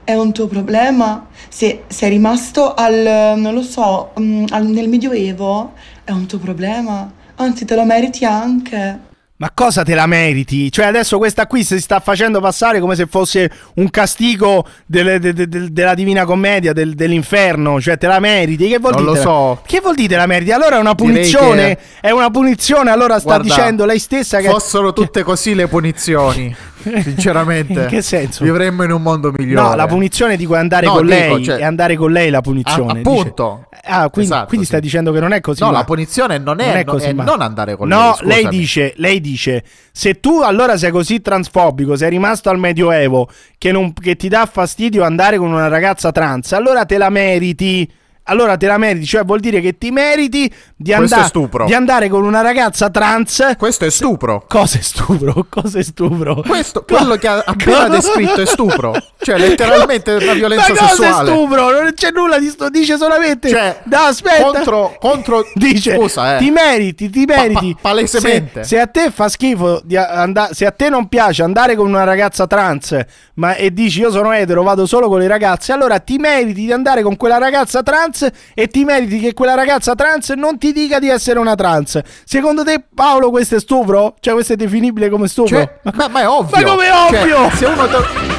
è un tuo problema. Se sei rimasto al, non lo so, mm, al- nel Medioevo, è un tuo problema. Anzi, te lo meriti anche. Ma cosa te la meriti? Cioè, adesso questa qui si sta facendo passare come se fosse un castigo delle- de- de- de- della Divina Commedia, del- dell'inferno. Cioè, te la meriti? Che vuol Non dire? lo so. Che vuol dire te la meriti? Allora è una punizione? che- È una punizione? Allora sta Guarda, dicendo lei stessa che. Fossero tutte così le punizioni. Sinceramente, In che senso? vivremmo in un mondo migliore. No, la punizione dico è andare No, con dico, lei. cioè- È andare con lei la punizione. Ah, appunto. Dice- Ah, quindi, Esatto, quindi sì. stai dicendo che non è così. No, la punizione non è, così è ma- non andare con no, lei. lei scusami. dice, lei dice: se tu allora sei così transfobico, sei rimasto al Medioevo, che, non- che ti dà fastidio andare con una ragazza trans, allora te la meriti. Allora te la meriti, cioè vuol dire che ti meriti di, stupro. di andare con una ragazza trans. Questo è stupro. Cosa è stupro? Cosa è stupro? Questo, quello che ha appena descritto è stupro. Cioè, letteralmente è una violenza Ma cosa sessuale. è stupro? Non c'è nulla di sto, dice solamente. Cioè, no, aspetta. contro- contro- dice Scusa, eh. ti meriti, ti Pa- meriti. pa- palesemente. Se, se a te fa schifo di andare, se a te non piace andare con una ragazza trans, ma e dici io sono etero, vado solo con le ragazze, allora ti meriti di andare con quella ragazza trans e ti meriti che quella ragazza trans non ti dica di essere una trans. Secondo te, Paolo, questo è stupro? Cioè, questo è definibile come stupro? Cioè, ma, ma è ovvio. Ma come è Cioè, ovvio? se uno te-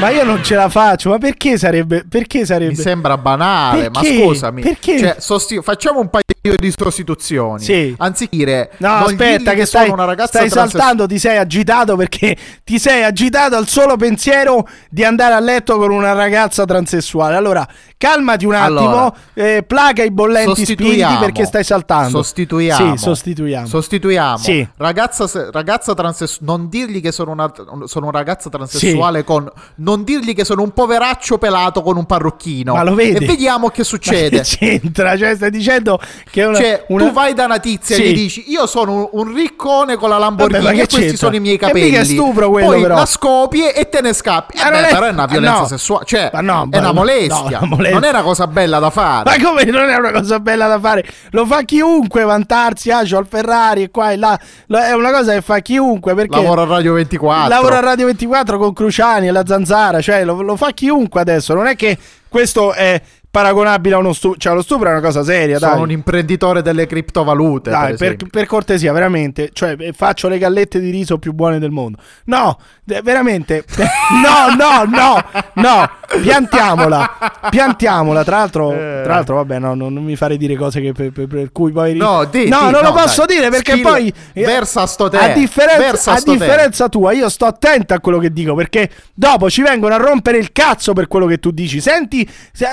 Ma io non ce la faccio, ma perché sarebbe? Perché sarebbe? mi sembra banale, Perché? ma scusami. Perché? Cioè, sosti- facciamo un paio di sostituzioni. Sì. Anziché dire No, aspetta, dirgli che stai, una ragazza stai transes- saltando, ti sei agitato perché ti sei agitato al solo pensiero di andare a letto con una ragazza transessuale. Allora, calmati un attimo, Allora, eh, placa i bollenti spiriti perché stai saltando. Sostituiamo. Sì, sostituiamo. Sostituiamo. Sì. Ragazza, ragazza transessuale. Non dirgli che sono una, sono una ragazza transessuale con. Non dirgli che sono un poveraccio pelato con un parrucchino. Ma lo vedi? E vediamo che Ma succede. che c'entra? Cioè, stai dicendo che una, Cioè, una- tu vai da una tizia Sì. e gli dici: Io sono un, un riccone con la Lamborghini Vabbè, ma e questi c'entra? sono i miei E capelli. è stupro quello, Poi però. la scopi e te ne scappi. Eh Ma beh, è- però è una violenza no. sessuale. Cioè, Ma no, è una ma- molestia. no, una molestia. Non è una cosa bella da fare. Ma come non è una cosa bella da fare? Lo fa chiunque vantarsi, ah, c'ho il Ferrari e qua e là. È una cosa che fa chiunque perché Lavoro a Radio 24. lavora a Radio 24 con Cruciani e la Zanzara, cioè lo, lo fa chiunque adesso. Non è che questo è paragonabile a uno stupro, cioè lo stupro è una cosa seria, Sono dai. un imprenditore delle criptovalute. Dai, per per, per cortesia, veramente. Cioè, eh, faccio le gallette di riso più buone del mondo. No, veramente. No, no, no, no. Piantiamola. Piantiamola. Tra l'altro, Eh. tra l'altro vabbè, no, no, non mi fare dire cose che per, per- cui poi. No, di- no di- non lo no, posso dai. dire perché Skill- poi. eh, versa sto te. A differenza, Versa a differenza tua, io sto attento a quello che dico perché dopo ci vengono a rompere il cazzo per quello che tu dici. Senti, se-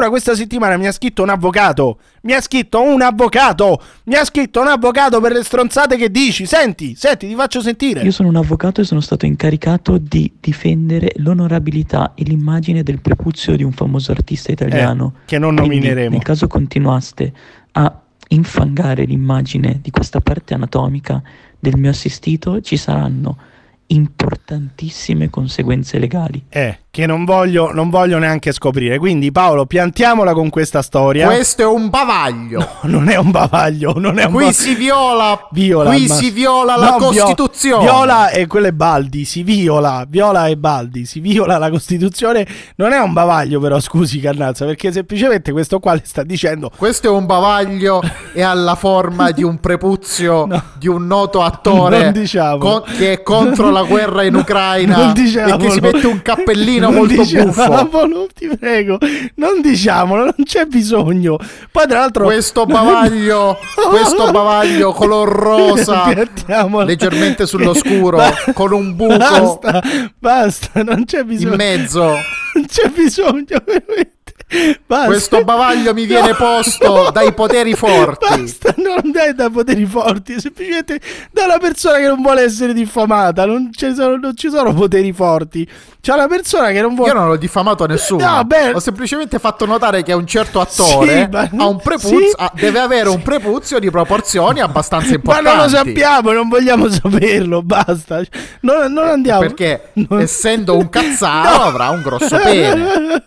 addirittura questa settimana mi ha scritto un avvocato. Mi ha scritto un avvocato. Mi ha scritto un avvocato per le stronzate che dici. Senti, senti, ti faccio sentire. Io sono un avvocato e sono stato incaricato di difendere l'onorabilità e l'immagine del prepuzio di un famoso artista italiano. Eh, che non Quindi, nomineremo. Nel caso continuaste a infangare l'immagine di questa parte anatomica del mio assistito, ci saranno importantissime conseguenze legali. Eh, che non voglio, non voglio neanche scoprire. Quindi, Paolo, piantiamola con questa storia. Questo è un bavaglio. non è un bavaglio, non è un Qui ba- si viola, Viola, qui ma- si viola la No, Costituzione. Viola e quello è Baldi, si viola, viola e Baldi, si viola la Costituzione. Non è un bavaglio però, scusi Cannazza, perché semplicemente questo qua le sta dicendo Questo è un bavaglio e ha la forma di un prepuzio di un noto attore Non diciamo. con- che è contro la guerra in Ucraina Non e che si mette un cappellino Non molto diciamolo, buffo. ti prego, non diciamolo, non c'è bisogno. Poi tra l'altro Questo bavaglio, questo bavaglio color rosa, Piantiamola. leggermente sullo scuro, Ba- con un buco Basta, basta, non c'è bisogno. in mezzo. Non c'è bisogno, veramente. Basta. Questo bavaglio mi viene No. posto dai poteri forti. Basta, non dai da poteri forti, semplicemente da una persona che non vuole essere diffamata. Non ci sono, non ci sono poteri forti. C'è una persona che non vuole. Io non ho diffamato nessuno. No, beh- Ho semplicemente fatto notare che un certo attore Sì, ma- ha un prepuzio, sì. ha- deve avere un prepuzio di proporzioni abbastanza Ma importanti. non lo sappiamo, non vogliamo saperlo. Basta, non, non andiamo. Perché essendo un cazzaro avrà un grosso pene.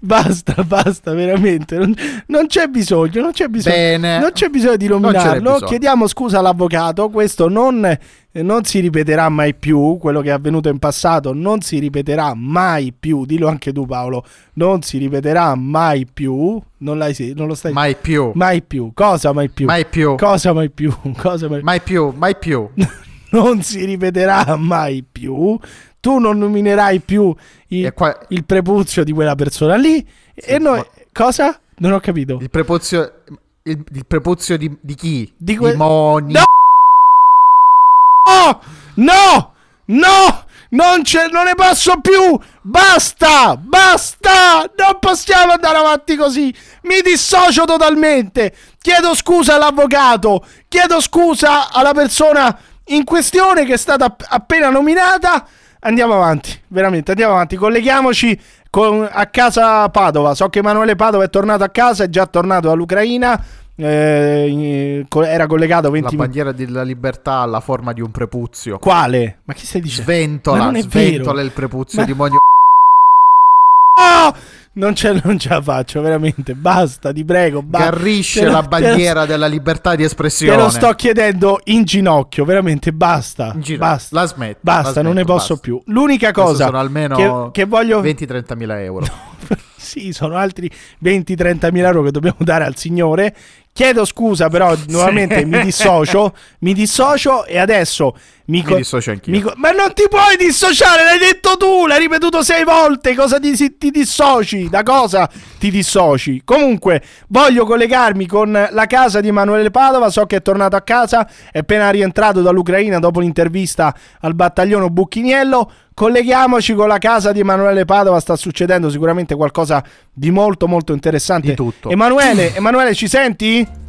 Basta, basta, veramente. Non, non c'è bisogno, non c'è bisogno. Bene. Non c'è bisogno di Non nominarlo. Chiediamo scusa all'avvocato. Questo non, eh, non si ripeterà mai più. Quello che è avvenuto in passato non si ripeterà mai più. Dillo anche tu, Paolo. Non si ripeterà mai più. Non, non lo stai Mai più. Mai più. Cosa mai più? Mai più. Cosa mai più? Cosa mai Mai più, mai più. non si ripeterà mai più. Tu non nominerai più il, qua- il prepuzio di quella persona lì. e noi. Cosa? Non ho capito. Il prepuzio, il, il prepuzio di, di chi? Di que- Moni. No! No! No! No! Non, non ne posso più! Basta! Basta! Non possiamo andare avanti così! Mi dissocio totalmente! Chiedo scusa all'avvocato! Chiedo scusa alla persona in questione che è stata app- appena nominata. Andiamo avanti, veramente, andiamo avanti. Colleghiamoci con- a casa Padova. So che Emanuele Padova è tornato a casa, è già tornato dall'Ucraina. Eh, era collegato 20 La bandiera della libertà ha la forma di un prepuzio. Quale? Ma che stai dicendo? Sventola, sventola vero. il prepuzio Ma- di Monio. No! Non ce, non ce la faccio, veramente. Basta, ti prego. ba- Garrisce te la te bandiera della libertà di Te espressione. lo sto chiedendo in ginocchio, veramente basta. ginocchio. Basta, La smetto, basta, la non ne smetto, posso basta. più. L'unica cosa sono almeno che, che voglio 20-30 mila euro. sì, sono altri 20-30 mila euro che dobbiamo dare al signore. Chiedo scusa, però nuovamente mi dissocio. Mi dissocio e adesso mi, Mi co- dissocio anch'io. mi co- ma non ti puoi dissociare, l'hai detto tu, l'hai ripetuto sei volte. Cosa ti, ti dissoci? Da cosa ti dissoci? Comunque, voglio collegarmi con la casa di Emanuele Padova. So che è tornato a casa, è appena rientrato dall'Ucraina dopo l'intervista al battaglione Bucchiniello. Colleghiamoci con la casa di Emanuele Padova, sta succedendo sicuramente qualcosa di molto molto interessante. Di tutto. Emanuele, Emanuele ci senti?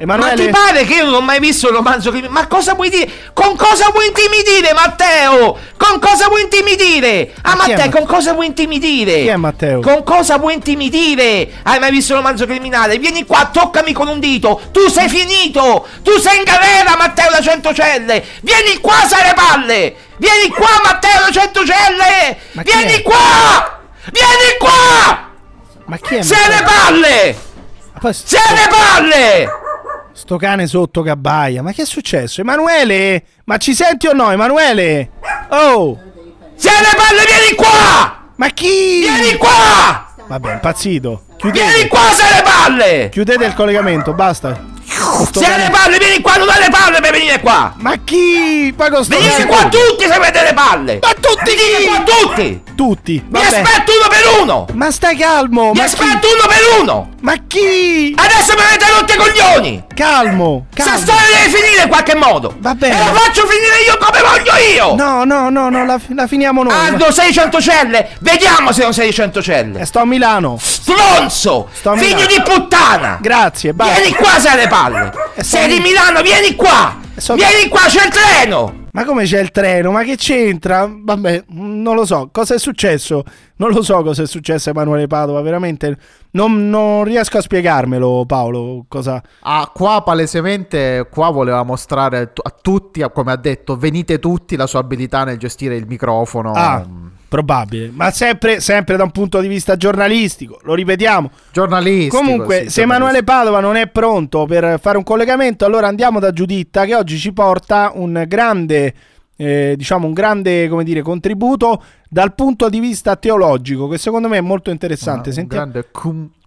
Emanuele? Ma ti pare che io non ho mai visto un romanzo che... Ma cosa vuoi dire? Con cosa vuoi intimidire, Matteo? Con cosa vuoi intimidire? Ah, Ma Matteo, Matteo? con cosa vuoi intimidire? Chi è Matteo? Con cosa vuoi intimidire? Hai mai visto un romanzo criminale? Vieni qua, toccami con un dito. Tu sei finito. Tu sei in galera, Matteo da Centocelle. Vieni qua, sai le palle. Vieni qua, Matteo da Centocelle. Ma Vieni è? qua. Vieni qua. Ma chi è Sei le palle. Poi- Sei le palle. Sto cane sotto che abbaia. Ma che è successo? Emanuele? Ma ci senti o no, Emanuele? Oh! Sei le palle, vieni qua. Ma chi? Vieni qua. Vabbè, impazzito. Vieni Chiudete. qua, sei le palle. Chiudete il collegamento, basta. Sto Sei cane- le palle, vieni qua, non le palle per venire qua. Ma chi? Poi con sto Venite qua tutti se avete le palle. Ma tutti Venite chi? qua tutti. Tutti. Mi Vabbè. aspetto uno per uno. Ma stai calmo. Mi Ma aspetto chi? uno per uno. Ma chi? Adesso mi avete rotto i coglioni. Calmo. Questa calmo. storia deve finire in qualche modo. Va bene. E la faccio finire io come voglio io. No, no, no, no, la, la finiamo noi. Aldo, sei centocelle. Vediamo se non sei centocelle. Eh, sto a Milano. Stronzo. Sto a Figlio Milano. di puttana. Grazie, basta. Vieni qua se hai le palle. Eh, Sei di Mi- Milano, vieni qua. So- Vieni qua, c'è il treno. Ma come c'è il treno? Ma che c'entra? Vabbè, mm, non lo so. Cosa è successo? Non lo so cosa è successo a Emanuele Padova. Veramente non, non riesco a spiegarmelo, Paolo. Cosa. Ah, qua palesemente, qua voleva mostrare a tutti, come ha detto, venite tutti la sua abilità nel gestire il microfono. Ah, probabile. Ma sempre, sempre da un punto di vista giornalistico. Lo ripetiamo. Giornalistico. Comunque, sì, se Emanuele Padova non è pronto per fare un collegamento, allora andiamo da Giuditta che oggi ci porta un grande, eh, diciamo, un grande, come dire, contributo dal punto di vista teologico, che secondo me è molto interessante. Un Sentiamo- grande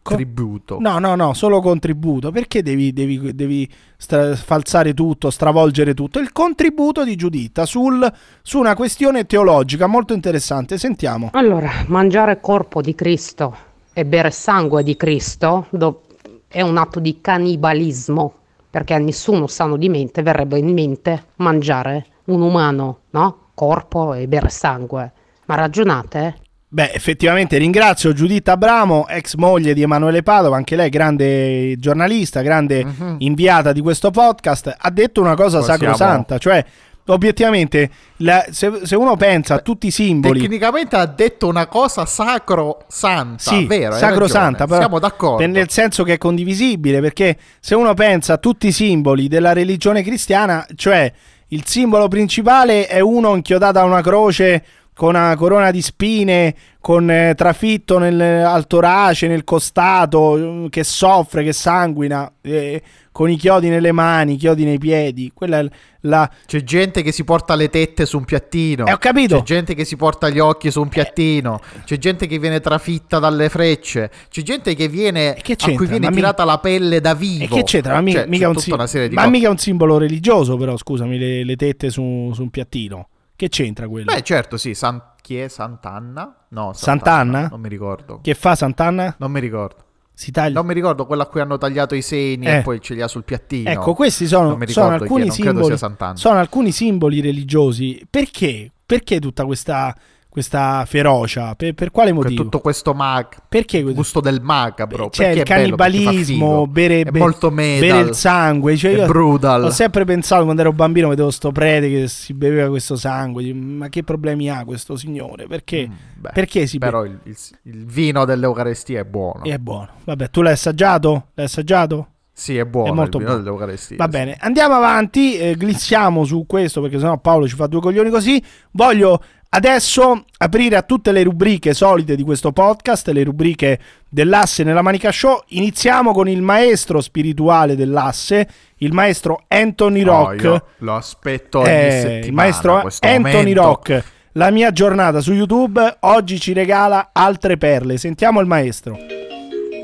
contributo. No, no, no, solo contributo. Perché devi, devi- devi stra- falsare tutto, stravolgere tutto? Il contributo di Giuditta sul- su una questione teologica molto interessante. Sentiamo. Allora, mangiare corpo di Cristo e bere sangue di Cristo do- è un atto di cannibalismo, perché a nessuno sano di mente verrebbe in mente mangiare un umano, no? Corpo e bere sangue. Ma ragionate? Beh, effettivamente ringrazio Giuditta Abramo, ex moglie di Emanuele Padova, anche lei grande giornalista, grande inviata di questo podcast, ha detto una cosa Possiamo- sacrosanta, cioè obiettivamente la- se, se uno pensa a tutti i simboli... Tecnicamente ha detto una cosa sacrosanta, Sì, vero? sacrosanta, però siamo d'accordo. nel senso che è condivisibile, perché se uno pensa a tutti i simboli della religione cristiana, cioè il simbolo principale è uno inchiodato a una croce con una corona di spine, con eh, trafitto nel, al torace, nel costato, eh, che soffre, che sanguina, eh, con i chiodi nelle mani, i chiodi nei piedi. Quella la... C'è gente che si porta le tette su un piattino. Eh, ho capito. C'è gente che si porta gli occhi su un piattino. C'è gente che viene trafitta dalle frecce. C'è gente che viene che a cui viene Ma mi- tirata la pelle da vivo. E che c'entra? Ma, mica, Cioè, mica un sim- ma mica un simbolo religioso, però, scusami, le, le tette su, su un piattino. Che c'entra quello? Beh, certo, sì. San... Chi è Sant'Anna? No, Sant'Anna? Non mi ricordo. Che fa Sant'Anna? Non mi ricordo. Si taglia. Non mi ricordo quella a cui hanno tagliato i seni Eh. e poi ce li ha sul piattino. Ecco, questi sono, sono alcuni simboli. Sono alcuni simboli religiosi. Perché? Perché tutta questa, questa ferocia? Per, per quale motivo? tutto questo mag Perché gusto del macabro C'è perché il bello, cannibalismo, bere, be- bere il sangue. Cioè è io brutal Ho sempre pensato quando ero bambino, vedevo sto prete che si beveva questo sangue. Ma che problemi ha questo signore? Perché, Mm, Beh, perché si però beve? il, il- il vino dell'Eucarestia è buono È buono. Vabbè, tu l'hai assaggiato? L'hai assaggiato? Sì è buono È molto buono. Va bene, andiamo avanti, eh, glissiamo su questo perché sennò Paolo ci fa due coglioni così. Voglio adesso aprire a tutte le rubriche solite di questo podcast, le rubriche dell'asse nella Manica Show. Iniziamo con il maestro spirituale dell'asse, il maestro Anthony Oh, Rock. io lo aspetto Eh, il maestro Anthony momento. Rock. La mia giornata su YouTube oggi ci regala altre perle. Sentiamo il maestro.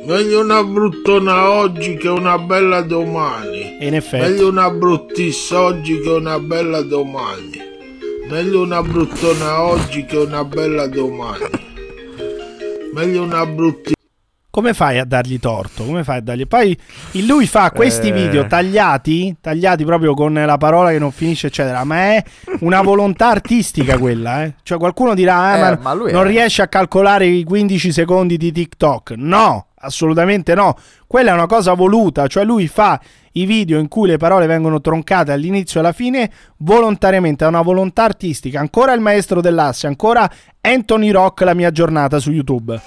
Meglio una bruttona oggi che una bella domani. In effetti. Meglio una bruttissa oggi che una bella domani. Meglio una bruttona oggi che una bella domani. Meglio una bruttissima. Come fai a dargli torto? Come fai a dargli? Poi lui fa questi Eh. video tagliati, tagliati proprio con la parola che non finisce, eccetera. Ma è una volontà artistica quella, eh? Cioè qualcuno dirà, "Ah, Eh, ma, ma lui non è- riesce a calcolare i 15 secondi di TikTok. No, assolutamente no. Quella è una cosa voluta, cioè lui fa i video in cui le parole vengono troncate all'inizio e alla fine volontariamente, è una volontà artistica. Ancora il maestro dell'asse, ancora Anthony Rock, la mia giornata su YouTube.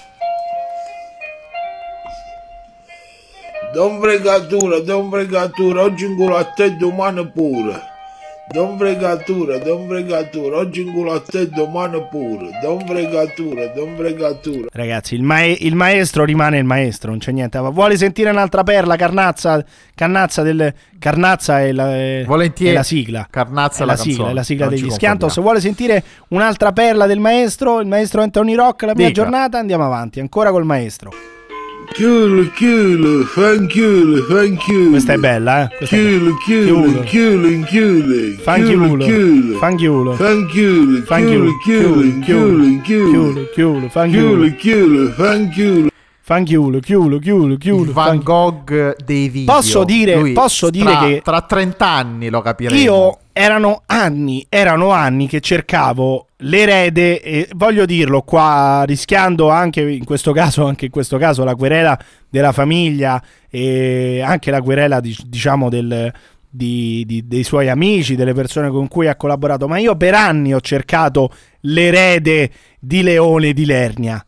Don fregatura, don fregatura, oggi in culo a te domani pure. Don fregatura, don fregatura, oggi in culo a te domani pure. Don fregatura, don fregatura. Ragazzi, il, mae- il maestro rimane il maestro, non c'è niente. Ma Vuole sentire un'altra perla? Carnazza, Carnazza, del, Carnazza è la, è- la sigla. Carnazza È la la sigla, è la sigla non degli Schiantos. Vuole sentire un'altra perla del maestro? Il maestro Anthony Rock, la mia Dica. giornata? Andiamo avanti, ancora col maestro. Chiulo, chiulo, fanchiulo, fanchiulo. Questa è bella, eh? Chiulo, chiulo, chiulo, chiulo. Fanchiulo, chiulo. Fanchiulo, fanchiulo, chiulo, chiulo, chiulo, chiulo, chiulo, fanchiulo, Chiulo, chiulo, fanchiulo. Fanchiulo, chiulo, chiulo, chiulo. Van Gogh dei video. Posso dire- Lui posso dire tra- che- tra 30 anni lo capiremo. Io erano anni, erano anni che cercavo l'erede e voglio dirlo qua rischiando anche in questo caso, anche in questo caso la querela della famiglia e anche la querela di- diciamo del, di- di- dei suoi amici, delle persone con cui ha collaborato, ma io per anni ho cercato l'erede di Leone di Lernia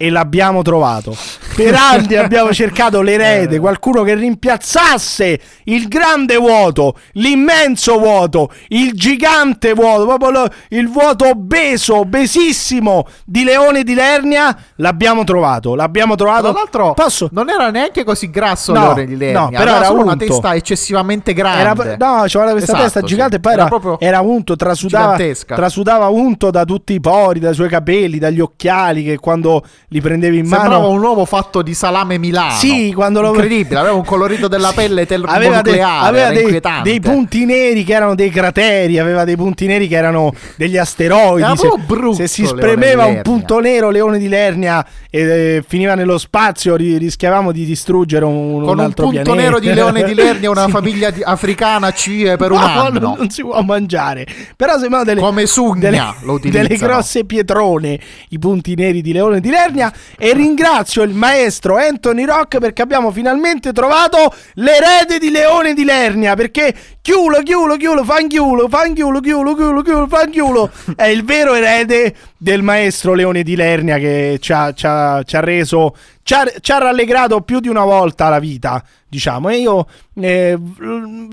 e l'abbiamo trovato. Per anni abbiamo cercato l'erede, qualcuno che rimpiazzasse il grande vuoto, l'immenso vuoto, il gigante vuoto, proprio il vuoto obeso, obesissimo di Leone di Lernia. L'abbiamo trovato, l'abbiamo trovato. Tra l'altro Posso? non era neanche così grasso No, Leone di Lernia no, però era una testa eccessivamente grande Era, no, c'aveva questa Esatto, testa sì. gigante e poi Era era, proprio era unto, trasudava, trasudava unto da tutti i pori, dai suoi capelli, dagli occhiali che quando li prendevi in mano... Sembrava un uomo fatto di salame Milano. Sì, quando lo- Incredibile, aveva un colorito della pelle aveva, termonucleare, aveva dei, inquietante. dei punti neri che erano dei crateri, aveva dei punti neri che erano degli asteroidi. Era Se, brutto, se si spremeva un punto nero, Leone di Lernia, e eh, finiva nello spazio, ri- rischiavamo di distruggere un, Con un un altro punto pianeta. nero di Leone di Lernia, una Sì. famiglia di- africana CIE per un No, anno. non, non si può mangiare. Però sembrano delle, Come sugna delle, delle grosse pietrone i punti neri di Leone di Lernia. E ringrazio il maestro Anthony Rock perché abbiamo finalmente trovato l'erede di Leone di Lernia. Perché chiulo, chiulo, chiulo, fanchiulo, fanchiulo, chiulo, chiulo, chiulo, fanchiulo è il vero erede del maestro Leone di Lernia che ci ha, ci ha- ci ha reso, ci ha, ci ha rallegrato più di una volta la vita, diciamo. E io eh,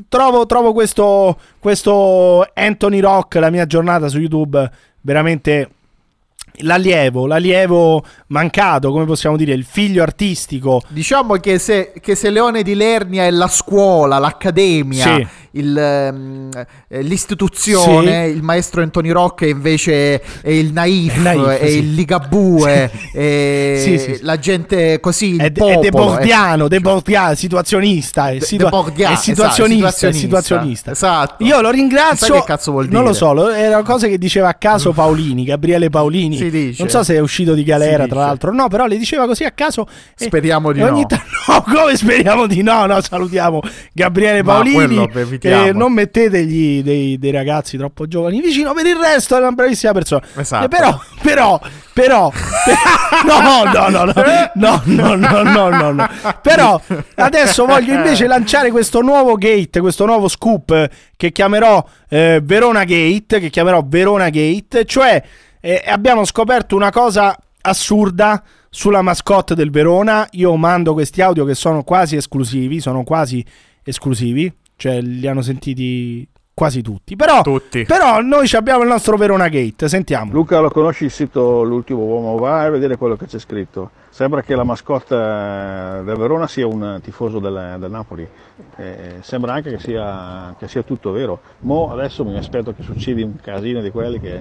trovo, trovo questo, questo Anthony Rock, la mia giornata su YouTube, veramente l'allievo, l'allievo mancato, come possiamo dire, il figlio artistico. Diciamo che se, che se Leone di Lernia è la scuola, l'accademia, Sì. Il, ehm, eh, l'istituzione, il maestro Anthony Rocca invece è il naif, naif, è sì. il ligabue, è Sì, sì, sì. la gente così, È, popolo. è debordiano, ecco. debordiano, situazionista, è, situa- debordiano, è situazionista, esatto, è situazionista. Esatto. Io lo ringrazio. sai che cazzo vuol Non lo dire. so, era una cosa che diceva a caso Paolini, Gabriele Paolini. Non so se è uscito di galera, tra l'altro. No, però le diceva così a caso. e- Speriamo di e ogni no. ta- no, come speriamo di no? No, salutiamo Gabriele Paolini. quello evitiamo. E non mettetegli dei, dei ragazzi troppo giovani vicino. Per il resto è una bravissima persona. Esatto. E però, però, però, no, no, no, no, no, no, no, no, no, no. Però adesso voglio invece lanciare questo nuovo gate, questo nuovo scoop eh, che chiamerò eh, Verona Gate, che chiamerò Verona Gate, cioè eh, abbiamo scoperto una cosa assurda sulla mascotte del Verona. Io mando questi audio che sono quasi esclusivi, sono quasi esclusivi, cioè li hanno sentiti quasi tutti. Però, però noi ci abbiamo il nostro Verona Gate, sentiamo. Luca, lo conosci il sito L'ultimo uomo? Vai a vedere quello che c'è scritto. Sembra che la mascotte del Verona sia un tifoso del, del Napoli. Eh, sembra anche che sia, che sia tutto vero. Mo adesso mi aspetto che succeda un casino di quelli che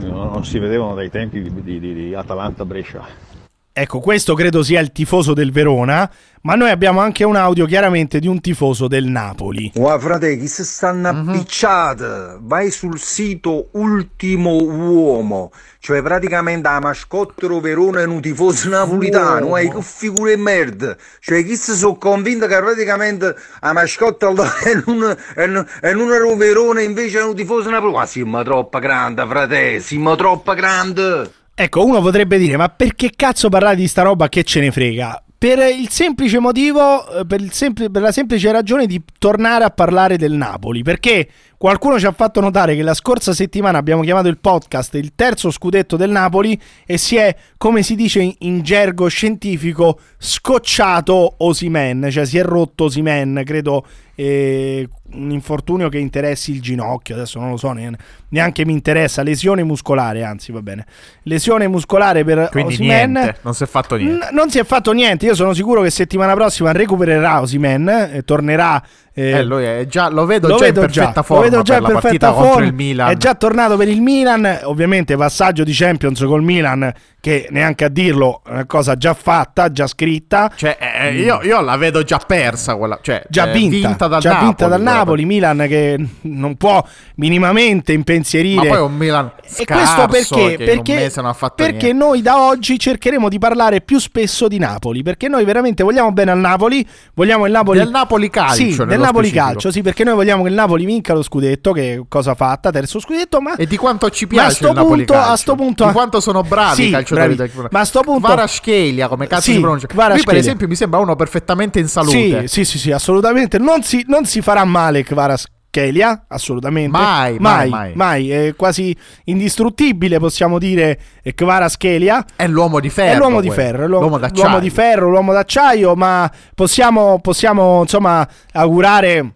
non, non si vedevano dai tempi di, di- di- di Atalanta-Brescia. Ecco, questo credo sia il tifoso del Verona, ma noi abbiamo anche un audio chiaramente di un tifoso del Napoli. Guarda, frate, chi si stanno appicciate? Vai sul sito Ultimo Uomo, cioè praticamente la mascotte Verona è un tifoso napolitano, Uomo. eh, che figura di merda. Cioè, chi si sono convinto che praticamente la mascotte è un, è un, è un Verona invece è un tifoso napolitano? Ma siamo troppo grande, frate, siamo troppo grande. Ecco, uno potrebbe dire, ma perché cazzo parlare di sta roba che ce ne frega? Per il semplice motivo, eh, per, il sempli- per la semplice ragione di tornare a parlare del Napoli, perché qualcuno ci ha fatto notare che la scorsa settimana abbiamo chiamato il podcast il terzo scudetto del Napoli e si è, come si dice in, in gergo scientifico, scocciato Osimen, cioè si è rotto Osimen, credo eh, un infortunio che interessi il ginocchio, adesso non lo so, ne- neanche mi interessa, lesione muscolare, anzi va bene, lesione muscolare per Quindi niente, non si è fatto niente. N- non si è fatto niente. Io sono sicuro che settimana prossima recupererà Osimen e tornerà. eh, Eh, lui è già, lo vedo lo già vedo in perfetta già, forma lo vedo già per la perfetta partita contro forma. il Milan. È già tornato per il Milan. Ovviamente, passaggio di Champions col Milan, che neanche a dirlo, è una cosa già fatta, già scritta. Cioè, eh, io, io la vedo già persa quella, cioè, Già eh, vinta, dal già Napoli. vinta dal quella Napoli, Milan che non può minimamente impensierire. Ma poi un Milan E questo scarso perché? Perché, perché noi da oggi cercheremo di parlare più spesso di Napoli. Perché noi veramente vogliamo bene al Napoli. Vogliamo il Napoli. Del Napoli calcio, Sì, del Napoli specifico. calcio. Sì, perché noi vogliamo che il Napoli vinca lo scudetto. Che è cosa fatta? Terzo scudetto. Ma E di quanto ci ma a piace sto il Napoli punto, calcio. a sto punto, di quanto sono bravi Sì, i calciatori bravi. del Ma a sto punto, Varaschelia, come cazzo Sì, si pronuncia? Lui per esempio mi sembra uno perfettamente in salute. Sì, sì, sì, sì, assolutamente. Non si, non si farà male Kvaratskhelia, assolutamente. Mai, mai, mai. mai. È quasi indistruttibile, possiamo dire, eh, Kvaratskhelia. È l'uomo di ferro. È l'uomo di ferro, l'uomo, L'uomo d'acciaio. l'uomo di ferro, l'uomo d'acciaio, ma possiamo, possiamo insomma augurare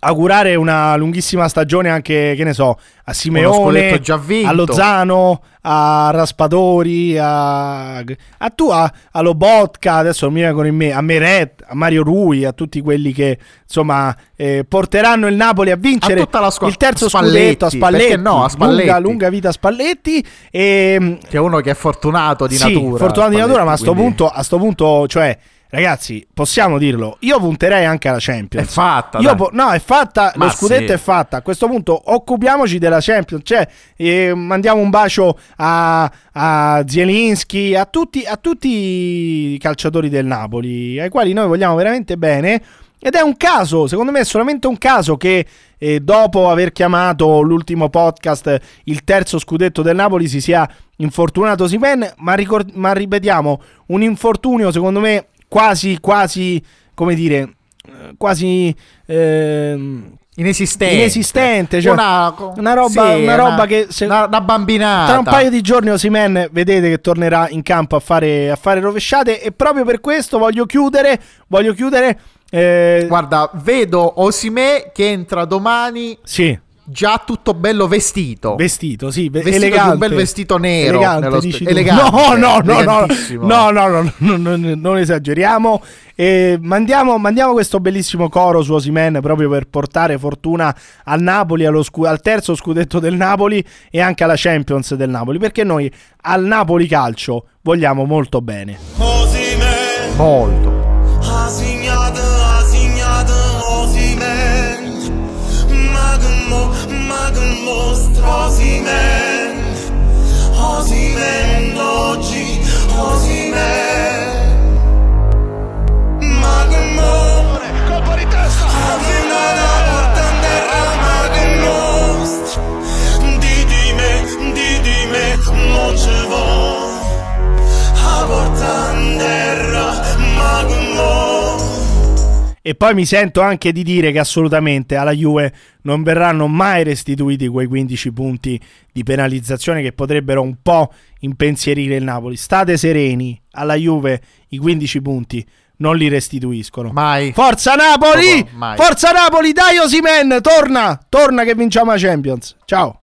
augurare una lunghissima stagione anche, che ne so, a Simeone, a Lozano, a Raspadori, a, a tu, a, a Lobotka, adesso mi vengono in me, a Meret, a Mario Rui, a tutti quelli che insomma eh, porteranno il Napoli a vincere A squadra. il terzo Spalletti, scudetto a Spalletti, no, a Spalletti. Lunga, lunga vita a Spalletti e Che è uno che è fortunato di sì, natura. fortunato di natura, ma a sto quindi- punto, a sto punto, cioè, ragazzi, possiamo dirlo. Io punterei anche alla Champions. È fatta, po- no, è fatta. Ma lo scudetto sì. è fatta. A questo punto, occupiamoci della Champions. Cioè, eh, mandiamo un bacio a, a Zielinski, a tutti, a tutti i calciatori del Napoli, ai quali noi vogliamo veramente bene. Ed è un caso, secondo me è solamente un caso che eh, dopo aver chiamato l'ultimo podcast il terzo scudetto del Napoli si sia infortunato Simen, ma, ricor- ma ripetiamo, un infortunio secondo me quasi, quasi, come dire, quasi... ehm, Inesistente. Inesistente, cioè Una- una, roba, sì, una roba una- che se- una, una bambinata. tra un paio di giorni Osimen vedete che tornerà in campo a fare, a fare rovesciate e proprio per questo voglio chiudere, voglio chiudere eh, Guarda, vedo Osime che entra domani sì. Già tutto bello vestito. Vestito, sì, ve- Vestito di un elegante. bel vestito nero Elegante, dici elegante, no, no, no, no, no, no, no, no, no, no, non esageriamo. E mandiamo, mandiamo questo bellissimo coro su Osimen proprio per portare fortuna al Napoli, allo scu- al terzo scudetto del Napoli e anche alla Champions del Napoli, perché noi al Napoli Calcio vogliamo molto bene. Molto. Ha mostra Osimen Osimen oggi, Osimen Ma che mo Colpo di testa Appena la porta in terra ma che mostra Didi me, didi me, mo ci vo A porta in terra ma che mo E poi mi sento anche di dire che assolutamente alla Juve non verranno mai restituiti quei 15 punti di penalizzazione che potrebbero un po' impensierire il Napoli. State sereni, alla Juve i 15 punti non li restituiscono. Mai. Forza Napoli! Mai. Forza Napoli, dai Osimen, torna! Torna che vinciamo la Champions. Ciao.